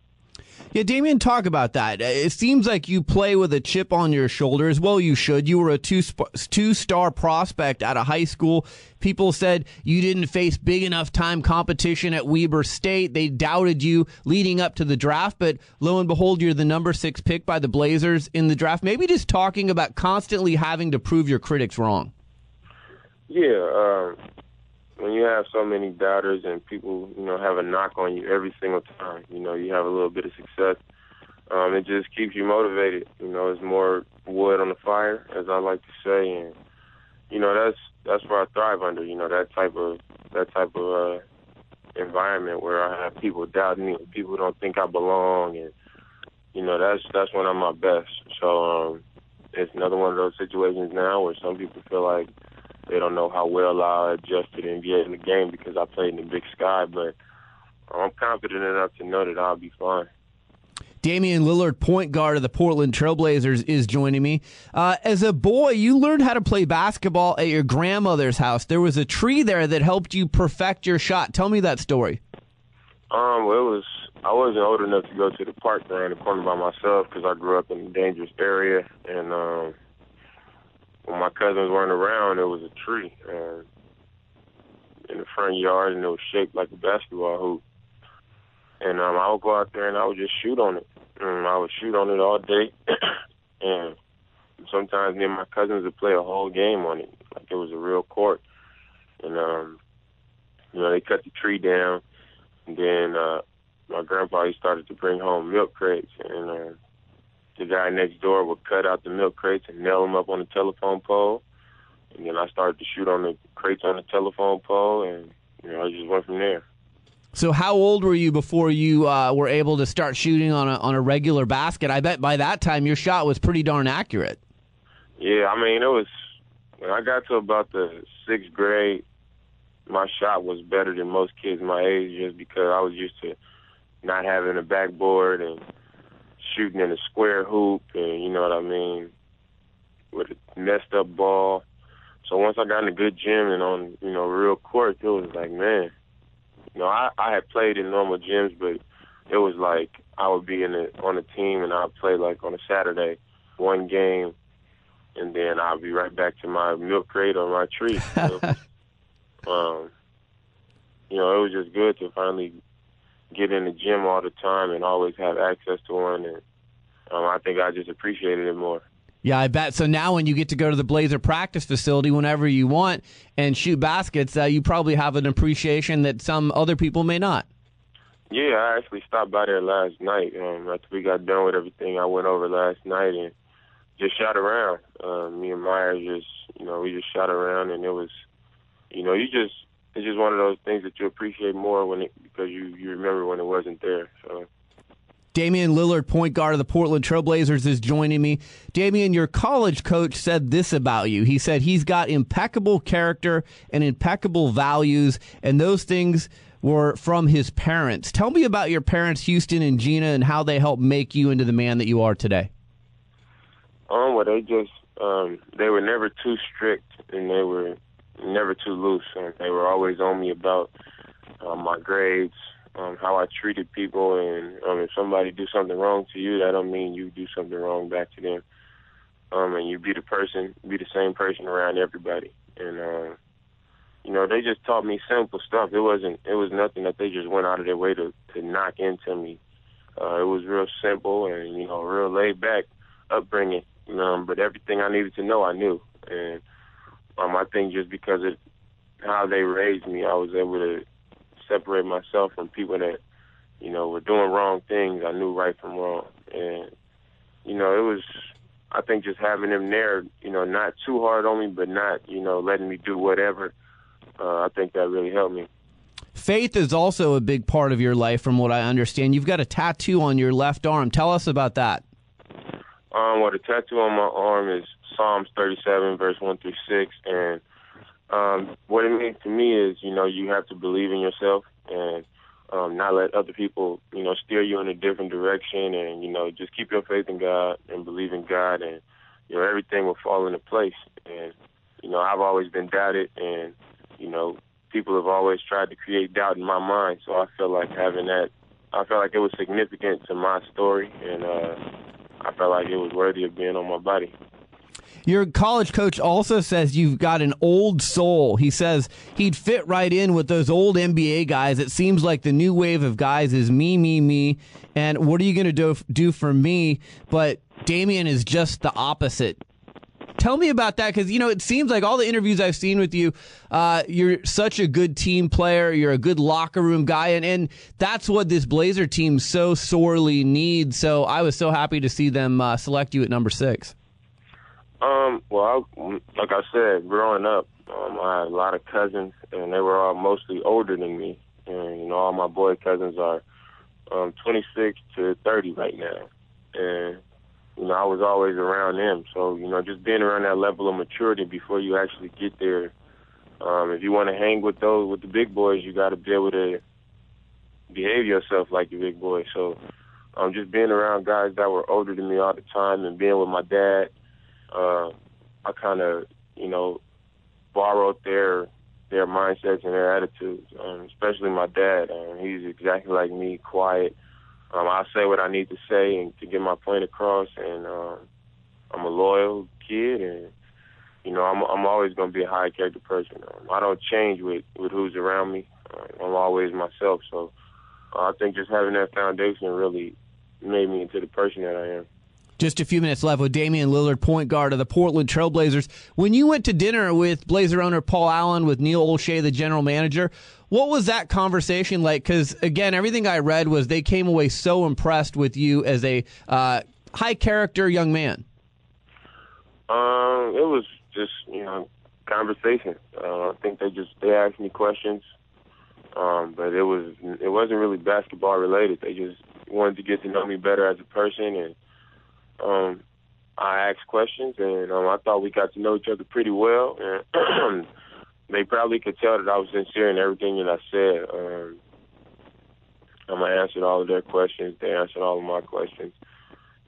S2: Yeah, Damian, talk about that. It seems like you play with a chip on your shoulders. Well, you should. You were a two two star prospect out of high school. People said you didn't face big enough time competition at Weber State. They doubted you leading up to the draft, but lo and behold, you're the number six pick by the Blazers in the draft. Maybe just talking about constantly having to prove your critics wrong.
S14: Yeah, um, when you have so many doubters and people, you know, have a knock on you every single time, you know, you have a little bit of success. Um, it just keeps you motivated. You know, it's more wood on the fire, as I like to say, and you know that's that's where I thrive under. You know that type of that type of uh, environment where I have people doubting me, people don't think I belong, and you know that's that's when I'm my best. So um, it's another one of those situations now where some people feel like they don't know how well I adjusted and get in the game because I played in the Big Sky, but I'm confident enough to know that I'll be fine.
S2: Damian Lillard, point guard of the Portland Trailblazers, is joining me. Uh, as a boy, you learned how to play basketball at your grandmother's house. There was a tree there that helped you perfect your shot. Tell me that story.
S14: Um, well, it was I wasn't old enough to go to the park around the corner by myself because I grew up in a dangerous area, and um, when my cousins weren't around, there was a tree uh, in the front yard, and it was shaped like a basketball hoop. And um, I would go out there and I would just shoot on it. And I would shoot on it all day. and sometimes me and my cousins would play a whole game on it, like it was a real court. And um, you know, they cut the tree down. And then uh, my grandpa he started to bring home milk crates, and uh, the guy next door would cut out the milk crates and nail them up on the telephone pole. And then I started to shoot on the crates on the telephone pole, and you know, I just went from there.
S2: So, how old were you before you uh, were able to start shooting on a on a regular basket? I bet by that time your shot was pretty darn accurate.
S14: Yeah, I mean, it was when I got to about the sixth grade. My shot was better than most kids my age, just because I was used to not having a backboard and shooting in a square hoop, and you know what I mean, with a messed up ball. So once I got in a good gym and on you know real court, it was like, man, you know, I, I had played in normal gyms, but it was like I would be in a, on a team and I'd play like on a Saturday, one game, and then I'll be right back to my milk crate or my tree. So, um, you know, it was just good to finally get in the gym all the time and always have access to one, and um, I think I just appreciated it more.
S2: Yeah, I bet. So now, when you get to go to the Blazer practice facility whenever you want and shoot baskets, uh, you probably have an appreciation that some other people may not.
S14: Yeah, I actually stopped by there last night. Um, after we got done with everything, I went over last night and just shot around. Um, me and Meyer just, you know, we just shot around, and it was, you know, you just, it's just one of those things that you appreciate more when it because you you remember when it wasn't there. So.
S2: Damian Lillard, point guard of the Portland Trailblazers, is joining me. Damian, your college coach said this about you. He said he's got impeccable character and impeccable values, and those things were from his parents. Tell me about your parents, Houston and Gina, and how they helped make you into the man that you are today.
S14: Um, well, they just um, they were never too strict, and they were never too loose. And they were always on me about uh, my grades, um, how I treated people, and um, if somebody do something wrong to you, that don't mean you do something wrong back to them. Um, and you be the person, be the same person around everybody. And uh, you know, they just taught me simple stuff. It wasn't, it was nothing that they just went out of their way to to knock into me. Uh, it was real simple and you know, real laid back upbringing. Um, but everything I needed to know, I knew. And um, I think just because of how they raised me, I was able to separate myself from people that, you know, were doing wrong things. I knew right from wrong. And, you know, it was, I think just having them there, you know, not too hard on me, but not, you know, letting me do whatever, uh, I think that really helped me.
S2: Faith is also a big part of your life, from what I understand. You've got a tattoo on your left arm. Tell us about that.
S14: Um, well, the tattoo on my arm is Psalms 37, verse 1 through 6. And um, what it means to me is, you know, you have to believe in yourself and um, not let other people, you know, steer you in a different direction. And, you know, just keep your faith in God and believe in God, and, you know, everything will fall into place. And, you know, I've always been doubted, and, you know, people have always tried to create doubt in my mind. So I feel like having that, I felt like it was significant to my story. And, uh, I felt like it was worthy of being on my body.
S2: Your college coach also says you've got an old soul. He says he'd fit right in with those old NBA guys. It seems like the new wave of guys is me, me, me. And what are you going to do, do for me? But Damian is just the opposite. Tell me about that because, you know, it seems like all the interviews I've seen with you, uh, you're such a good team player. You're a good locker room guy. And, and that's what this Blazer team so sorely needs. So I was so happy to see them uh, select you at number six.
S14: Um, well, I, like I said, growing up, um, I had a lot of cousins, and they were all mostly older than me. And you know, all my boy cousins are um, 26 to 30 right now, and you know, I was always around them. So you know, just being around that level of maturity before you actually get there. Um, if you want to hang with those with the big boys, you got to be able to behave yourself like the big boy. So, um, just being around guys that were older than me all the time, and being with my dad uh, I kind of, you know, borrowed their their mindsets and their attitudes. Um, especially my dad. Um, he's exactly like me, quiet. Um, I say what I need to say and to get my point across. And um, I'm a loyal kid, and you know, I'm I'm always going to be a high character person. Um, I don't change with with who's around me. Uh, I'm always myself. So uh, I think just having that foundation really made me into the person that I am.
S2: Just a few minutes left with Damian Lillard, point guard of the Portland Trailblazers. When you went to dinner with Blazer owner Paul Allen, with Neil Olshey, the general manager, what was that conversation like? Because again, everything I read was they came away so impressed with you as a uh, high character young man.
S14: Um, it was just you know conversation. Uh, I think they just they asked me questions, um, but it was it wasn't really basketball related. They just wanted to get to know me better as a person and um, I asked questions, and um, I thought we got to know each other pretty well. And they probably could tell that I was sincere in everything that I said. Um, um, I answered all of their questions. They answered all of my questions.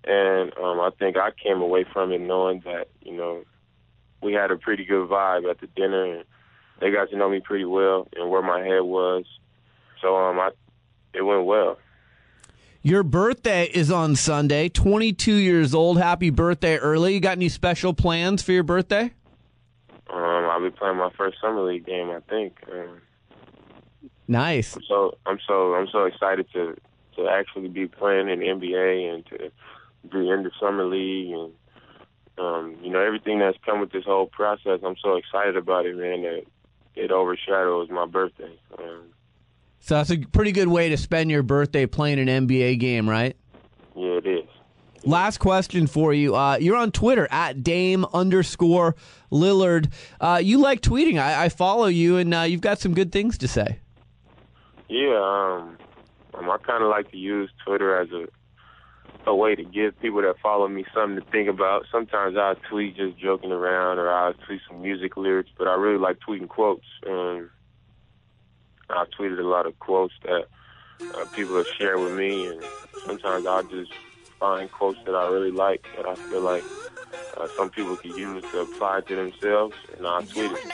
S14: And um, I think I came away from it knowing that, you know, we had a pretty good vibe at the dinner, and they got to know me pretty well and where my head was. So um, I, it went well.
S2: Your birthday is on Sunday, 22 years old. Happy birthday early. You got any special plans for your birthday?
S14: Um, I'll be playing my first summer league game, I think. Um,
S2: nice.
S14: I'm so I'm so I'm so excited to to actually be playing in the NBA and to be in the summer league and um, you know everything that's come with this whole process. I'm so excited about it, man. That it overshadows my birthday. Um,
S2: so that's a pretty good way to spend your birthday playing an NBA game, right?
S14: Yeah, it is.
S2: Last question for you. Uh, you're on Twitter at Dame underscore Lillard. Uh, you like tweeting. I, I follow you, and uh, you've got some good things to say.
S14: Yeah, um, um, I kind of like to use Twitter as a a way to give people that follow me something to think about. Sometimes I tweet just joking around, or I tweet some music lyrics, but I really like tweeting quotes. Um, I've tweeted a lot of quotes that uh, people have shared with me, and sometimes I'll just find quotes that I really like that I feel like uh, some people could use to apply to themselves, and I'll tweet it.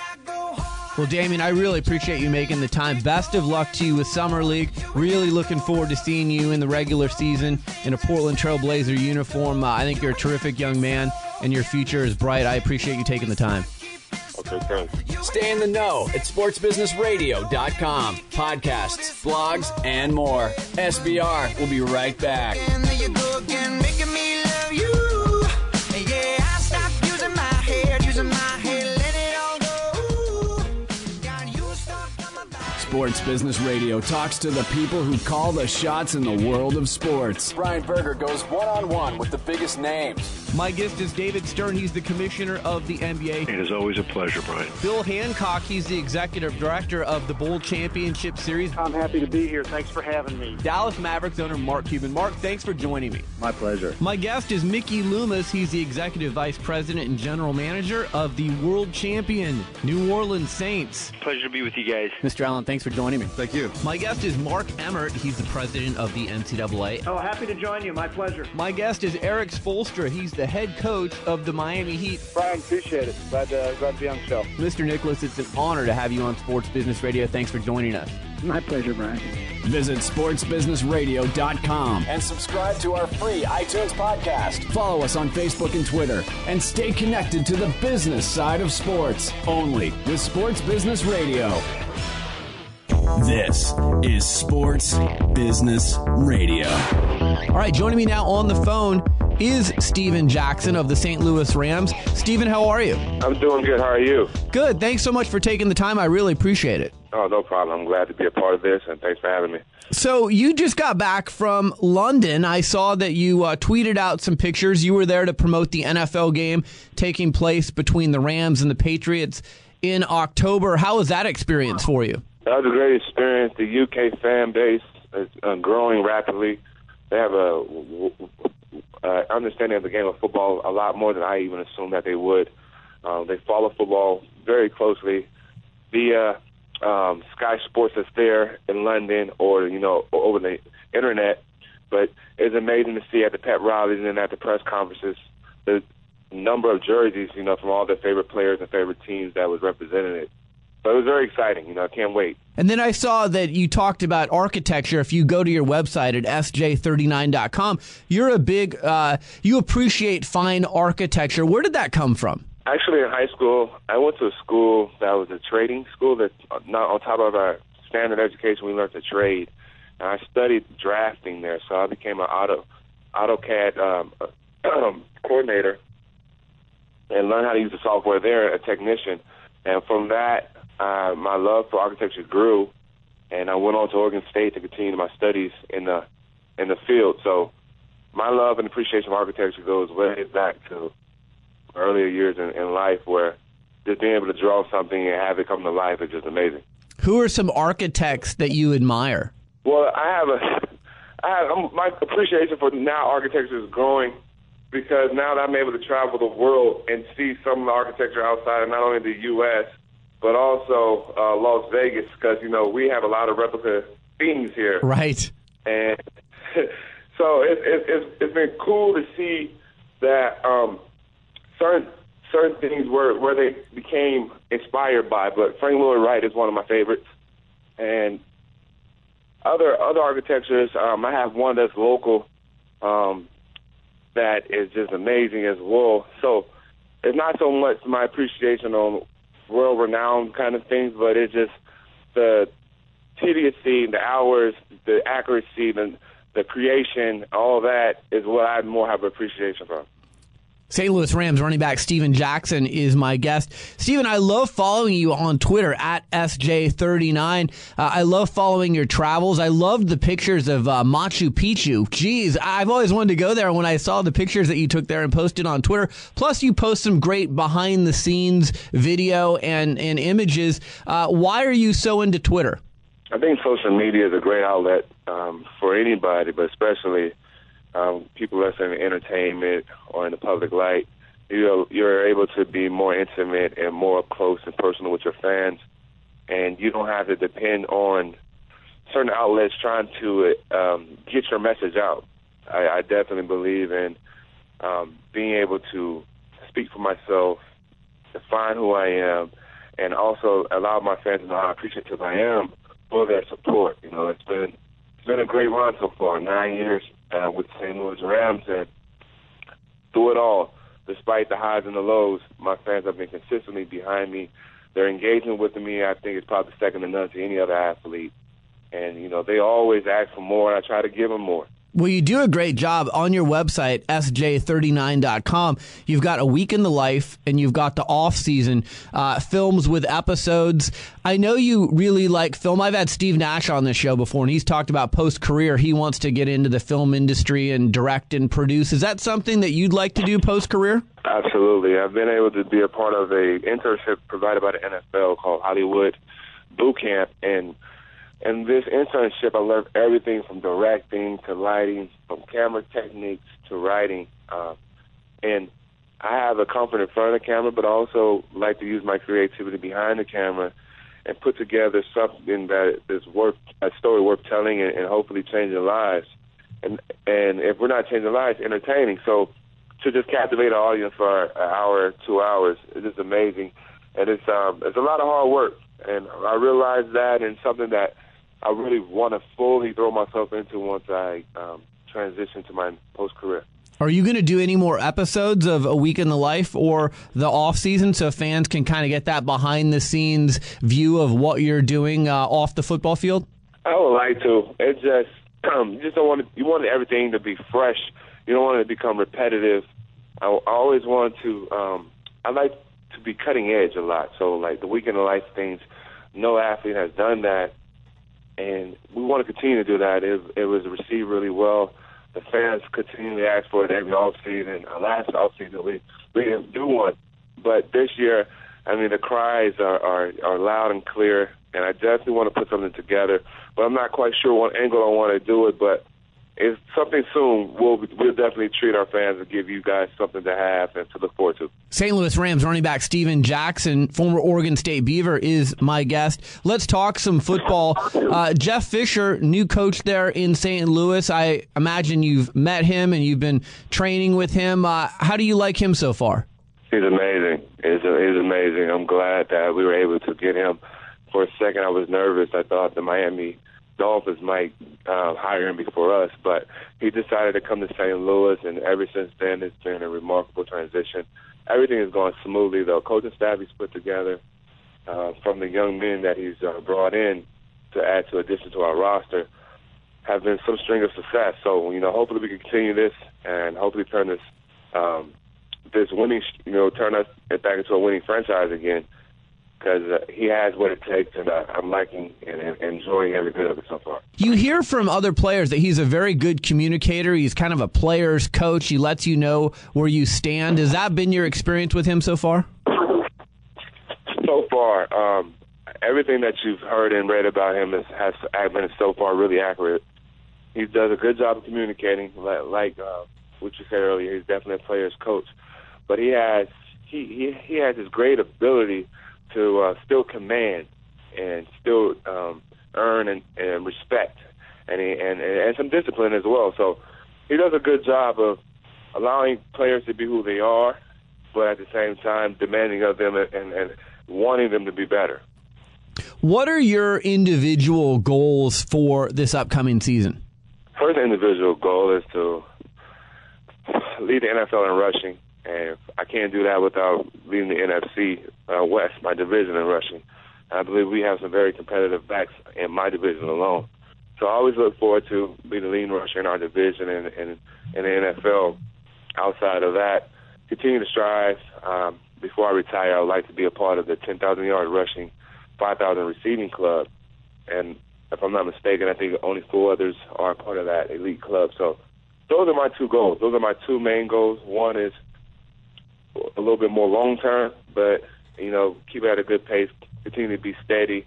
S2: Well, Damian, I really appreciate you making the time. Best of luck to you with Summer League. Really looking forward to seeing you in the regular season in a Portland Trailblazer uniform. Uh, I think you're a terrific young man, and your future is bright. I appreciate you taking the time.
S14: Okay, thanks.
S3: Stay in the know at sportsbusinessradio.com. Podcasts, blogs, and more. SBR will be right back.
S1: Sports Business Radio talks to the people who call the shots in the world of sports.
S3: Brian Berger goes one on one with the biggest names.
S2: My guest is David Stern. He's the commissioner of the NBA.
S10: It is always a pleasure, Brian.
S2: Bill Hancock, he's the executive director of the Bowl Championship Series.
S8: I'm happy to be here. Thanks for having me.
S2: Dallas Mavericks owner Mark Cuban. Mark, thanks for joining me.
S15: My pleasure.
S2: My guest is Mickey Loomis. He's the executive vice president and general manager of the world champion New Orleans Saints.
S10: Pleasure to be with you guys.
S2: Mr. Allen, thanks for joining me.
S15: Thank you.
S2: My guest is Mark Emmert. He's the president of the NCAA.
S8: Oh, happy to join you. My pleasure.
S2: My guest is Erik Spoelstra. He's the head coach of the Miami Heat.
S8: Brian, appreciate it. Glad to, glad to be on the show.
S2: Mr. Nicholas, it's an honor to have you on Sports Business Radio. Thanks for joining us.
S15: My pleasure, Brian.
S1: Visit sportsbusinessradio.com
S3: and subscribe to our free iTunes podcast.
S1: Follow us on Facebook and Twitter and stay connected to the business side of sports only with Sports Business Radio. This is Sports Business Radio.
S2: All right, joining me now on the phone is Steven Jackson of the St. Louis Rams. Steven, how are you?
S9: I'm doing good. How are you?
S2: Good. Thanks so much for taking the time. I really appreciate it.
S9: Oh, no problem. I'm glad to be a part of this, and thanks for having me.
S2: So you just got back from London. I saw that you uh, tweeted out some pictures. You were there to promote the NFL game taking place between the Rams and the Patriots in October. How was that experience for you?
S9: That was a great experience. The UK fan base is uh, growing rapidly. They have a uh, understanding of the game of football a lot more than I even assumed that they would. Um, they follow football very closely via um, Sky Sports that's there in London or you know over the internet. But it's amazing to see at the pep rallies and at the press conferences the number of jerseys you know from all their favorite players and favorite teams that was represented. So it was very exciting. You know, I can't wait.
S2: And then I saw that you talked about architecture. If you go to your website at sj39.com, you're a big, uh, you appreciate fine architecture. Where did that come from?
S9: Actually, in high school, I went to a school that was a trading school that, not on top of our standard education, we learned to trade. And I studied drafting there, so I became an auto AutoCAD um, coordinator and learned how to use the software there, a technician. And from that, uh, my love for architecture grew, and I went on to Oregon State to continue my studies in the in the field. So my love and appreciation of architecture goes way back to earlier years in, in life, where just being able to draw something and have it come to life is just amazing.
S2: Who are some architects that you admire?
S9: Well, I have a, I have I'm, my appreciation for now architecture is growing because now that I'm able to travel the world and see some of the architecture outside of not only the U.S but also uh, Las Vegas because you know we have a lot of replica things here.
S2: Right.
S9: And so it, it, it's it's been cool to see that um, certain certain things were where they became inspired by. But Frank Lloyd Wright is one of my favorites, and other other architectures. Um, I have one that's local um, that is just amazing as well. So it's not so much my appreciation on world renowned kind of things, but it's just the tediousy, the hours, the accuracy, the the creation, all that is what I more have appreciation for.
S2: St. Louis Rams running back Steven Jackson is my guest. Steven, I love following you on Twitter at SJ39. Uh, I love following your travels. I loved the pictures of uh, Machu Picchu. Geez, I've always wanted to go there when I saw the pictures that you took there and posted on Twitter. Plus, you post some great behind the scenes video and, and images. Uh, why are you so into Twitter?
S9: I think social media is a great outlet um, for anybody, but especially um, people that's in entertainment or in the public light, you're, you're able to be more intimate and more close and personal with your fans, and you don't have to depend on certain outlets trying to um, get your message out. I, I definitely believe in um, being able to speak for myself, define who I am, and also allow my fans to know how appreciative I am for their support. You know, it's been it's been a great run so far, nine years uh, with St. Louis Rams, and through it all, despite the highs and the lows, my fans have been consistently behind me. Their engagement with me, I think, is probably second to none to any other athlete. And you know, they always ask for more, and I try to give them more.
S2: Well, you do a great job on your website, sj39.com. You've got a week in the life and you've got the off season uh, films with episodes. I know you really like film. I've had Steve Nash on this show before and he's talked about post career. He wants to get into the film industry and direct and produce. Is that something that you'd like to do post career?
S9: Absolutely. I've been able to be a part of a internship provided by the NFL called Hollywood Boot Camp and in this internship, I learned everything from directing to lighting, from camera techniques to writing. Uh, and I have a comfort in front of the camera, but also like to use my creativity behind the camera and put together something that is worth a story worth telling and, and hopefully changing lives. And and if we're not changing lives, entertaining. So to just captivate an audience for an hour, two hours, is just amazing. And it's um it's a lot of hard work, and I realize that, and something that I really want to fully throw myself into once I um, transition to my post career.
S2: Are you going to do any more episodes of A Week in the Life or the off season so fans can kind of get that behind the scenes view of what you're doing uh, off the football field?
S9: I would like to. It just um, you just don't want to, you want everything to be fresh you don't want it to become repetitive. I, I always want to. Um, I like to be cutting edge a lot. So like the Week in the life things, no athlete has done that, and we want to continue to do that. It, it was received really well. The fans continually ask for it every offseason. Last offseason we we didn't do one, but this year, I mean the cries are are, are loud and clear, and I definitely want to put something together. But I'm not quite sure what angle I want to do it, but if something soon, we'll we'll definitely treat our fans and give you guys something to have and to look forward to.
S2: St. Louis Rams running back Steven Jackson, former Oregon State Beaver, is my guest. Let's talk some football. Uh, Jeff Fisher, new coach there in St. Louis. I imagine you've met him and you've been training with him. Uh, how do you like him so far?
S9: He's amazing. He's, he's amazing. I'm glad that we were able to get him. For a second, I was nervous. I thought the Miami Dolphins might uh, hire him before us, but he decided to come to St. Louis, and ever since then, it's been a remarkable transition. Everything is going smoothly, though. Coaching staff he's put together uh, from the young men that he's uh, brought in to add to addition to our roster have been some string of success. So, you know, hopefully we can continue this and hopefully turn this um, this winning, you know, turn us back into a winning franchise again because uh, he has what it takes, and uh, I'm liking and, and enjoying every bit of it so far.
S2: You hear from other players that he's a very good communicator. He's kind of a player's coach. He lets you know where you stand. Has that been your experience with him so far?
S9: So far, um, everything that you've heard and read about him is, has been so far really accurate. He does a good job of communicating, like, like uh, what you said earlier. He's definitely a player's coach, but he has he he, he has this great ability to uh, still command and still um, earn and, and respect and, he, and and some discipline as well. So he does a good job of allowing players to be who they are, but at the same time demanding of them and, and, and wanting them to be better.
S2: What are your individual goals for this upcoming season?
S9: First individual goal is to lead the NFL in rushing and I can't do that without leading the NFC uh, West, my division in rushing. I believe we have some very competitive backs in my division alone. So I always look forward to being the leading rusher in our division and in, in the NFL. Outside of that, continue to strive. Um, before I retire, I would like to be a part of the 10,000 yard rushing, 5,000 receiving club. And if I'm not mistaken, I think only four others are part of that elite club. So those are my two goals. Those are my two main goals. One is a little bit more long term, but you know, keep at a good pace, continue to be steady,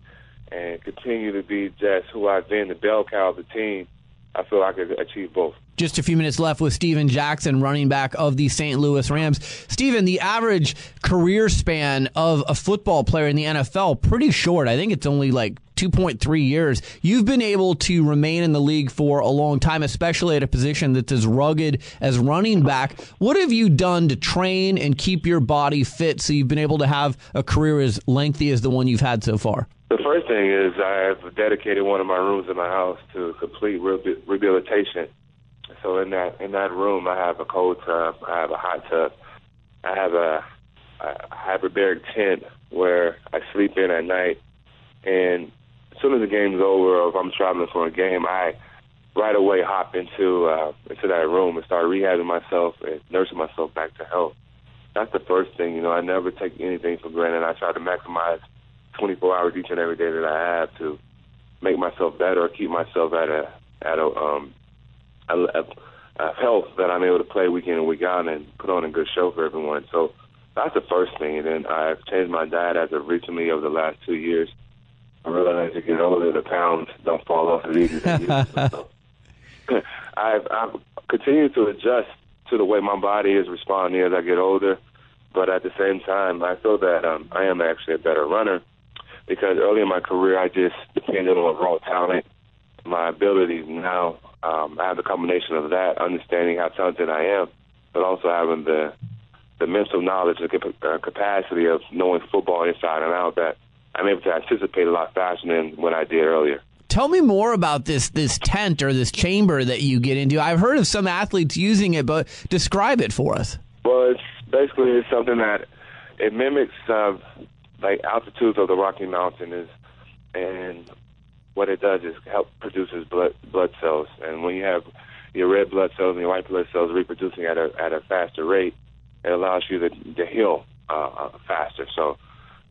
S9: and continue to be just who I've been, the bell cow of the team. I feel I could achieve both.
S2: Just a few minutes left with Steven Jackson, running back of the St. Louis Rams. Steven, the average career span of a football player in the NFL pretty short. I think it's only like 2.3 years. You've been able to remain in the league for a long time, especially at a position that's as rugged as running back. What have you done to train and keep your body fit so you've been able to have a career as lengthy as the one you've had so far?
S9: The first thing is I have dedicated one of my rooms in my house to complete rehabilitation. So in that in that room, I have a cold tub, I have a hot tub, I have a, a hyperbaric tent where I sleep in at night, and soon as the game's over, or if I'm traveling for a game, I right away hop into uh, into that room and start rehabbing myself and nursing myself back to health. That's the first thing, you know. I never take anything for granted. I try to maximize 24 hours each and every day that I have to make myself better or keep myself at a at a um a, a, a health that I'm able to play week in and week out and put on a good show for everyone. So that's the first thing. And then I've changed my diet as of recently over the last two years. I realize as you get older, the pounds don't fall off as easy as they used to. I've, I've continued to adjust to the way my body is responding as I get older, but at the same time, I feel that um, I am actually a better runner because early in my career, I just depended on raw talent, my abilities. Now, um, I have the combination of that, understanding how talented I am, but also having the the mental knowledge and uh, capacity of knowing football inside and out that I'm able to anticipate a lot faster than what I did earlier.
S2: Tell me more about this this tent or this chamber that you get into. I've heard of some athletes using it, but describe it for us.
S9: Well, it's basically it's something that it mimics uh, like altitudes of the Rocky Mountains, and what it does is help produces blood blood cells. And when you have your red blood cells and your white blood cells reproducing at a at a faster rate, it allows you to to heal uh, uh, faster. So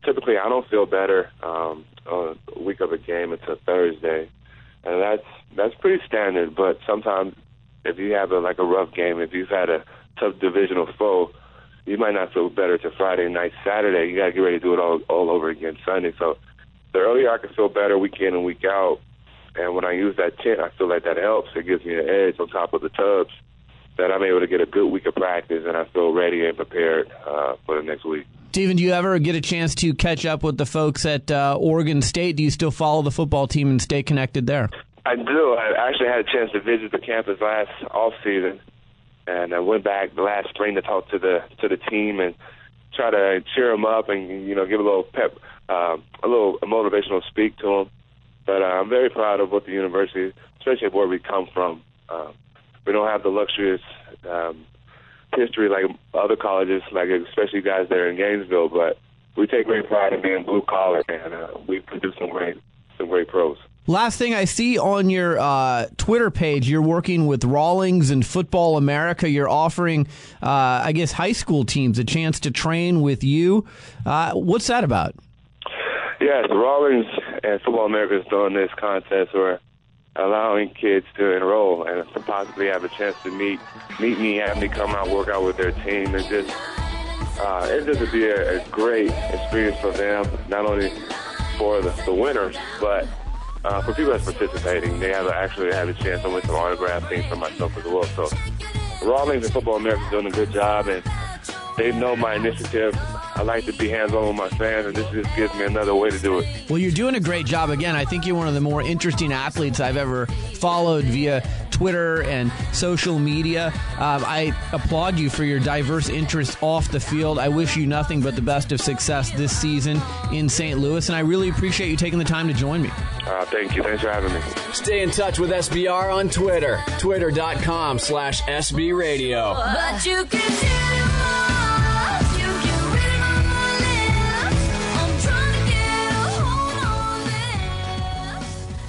S9: typically, I don't feel better um, a week of a game until Thursday, and that's that's pretty standard. But sometimes, if you have a like a rough game, if you've had a tough divisional foe, you might not feel better till Friday night, Saturday. You got to get ready to do it all all over again Sunday. So the earlier I can feel better week in and week out, and when I use that tent, I feel like that helps. It gives me an edge on top of the tubs that I'm able to get a good week of practice, and I feel ready and prepared uh, for the next week.
S2: Steven, do you ever get a chance to catch up with the folks at uh, Oregon State? Do you still follow the football team and stay connected there?
S9: I do. I actually had a chance to visit the campus last off season, and I went back the last spring to talk to the to the team and try to cheer them up and you know give a little pep, um, a little motivational speak to them. But uh, I'm very proud of what the university, especially where we come from. Um, we don't have the luxurious um, history like other colleges, like especially guys that are in Gainesville, but we take great pride in being blue collar, and uh, we produce some great some great pros.
S2: Last thing I see on your uh, Twitter page, you're working with Rawlings and Football America. You're offering, uh, I guess, high school teams a chance to train with you. Uh, what's that about?
S9: Yes, Rawlings and Football America is doing this contest where allowing kids to enroll and to possibly have a chance to meet meet me, have me come out, work out with their team, and just uh, it's just to be a, a great experience for them, not only for the, the winners, but uh, for people that's participating. They have a, actually have a chance to win some autograph things for myself as well. So Rawlings and Football America is doing a good job, and they know my initiative. I like to be hands-on with my fans, and this just gives me another way to do it.
S2: Well, you're doing a great job. Again, I think you're one of the more interesting athletes I've ever followed via Twitter and social media. Um, I applaud you for your diverse interests off the field. I wish you nothing but the best of success this season in St. Louis, and I really appreciate you taking the time to join me.
S9: Uh, thank you. Thanks for having me.
S1: Stay in touch with SBR on Twitter, twitter.com slash SB Radio.
S3: But you can tell us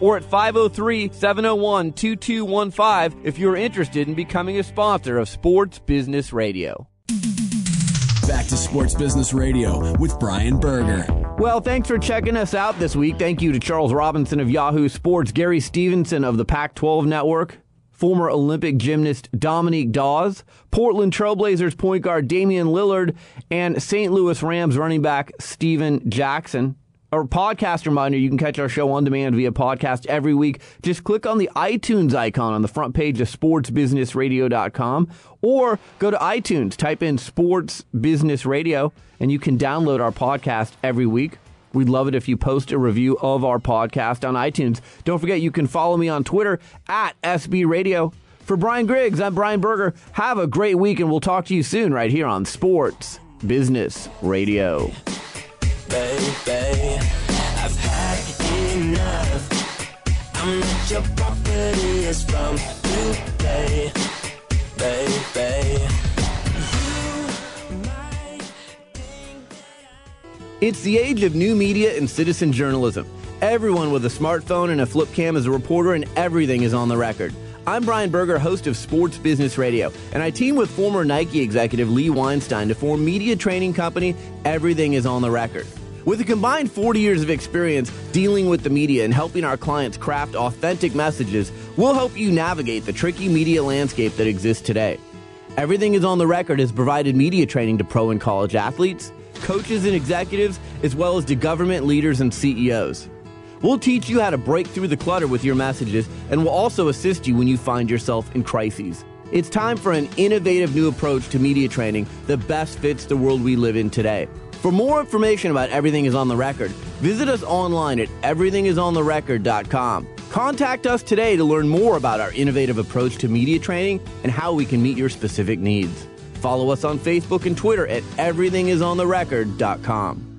S2: or at 503 701 2215 if you're interested in becoming a sponsor of Sports Business Radio.
S4: Back to Sports Business Radio with Brian Berger.
S2: Well, thanks for checking us out this week. Thank you to Charles Robinson of Yahoo Sports, Gary Stevenson of the Pac 12 Network, former Olympic gymnast Dominique Dawes, Portland Trailblazers point guard Damian Lillard, and St. Louis Rams running back Steven Jackson. Our podcast reminder you can catch our show on demand via podcast every week. Just click on the iTunes icon on the front page of sportsbusinessradio.com or go to iTunes, type in Sports Business Radio, and you can download our podcast every week. We'd love it if you post a review of our podcast on iTunes. Don't forget you can follow me on Twitter at SB Radio. For Brian Griggs, I'm Brian Berger. Have a great week, and we'll talk to you soon right here on Sports Business Radio.
S3: I've had enough. I'm not your property, it's from today.
S2: It's the age of new media and citizen journalism. Everyone with a smartphone and a flip cam is a reporter, and everything is on the record. I'm Brian Berger, host of Sports Business Radio, and I team with former Nike executive Lee Weinstein to form media training company Everything is on the Record. With a combined 40 years of experience dealing with the media and helping our clients craft authentic messages, we'll help you navigate the tricky media landscape that exists today. Everything is on the Record has provided media training to pro and college athletes, coaches and executives, as well as to government leaders and CEOs. We'll teach you how to break through the clutter with your messages, and we'll also assist you when you find yourself in crises. It's time for an innovative new approach to media training that best fits the world we live in today. For more information about Everything is on the Record, visit us online at everythingisontherecord.com. Contact us today to learn more about our innovative approach to media training and how we can meet your specific needs. Follow us on Facebook and Twitter at everythingisontherecord.com.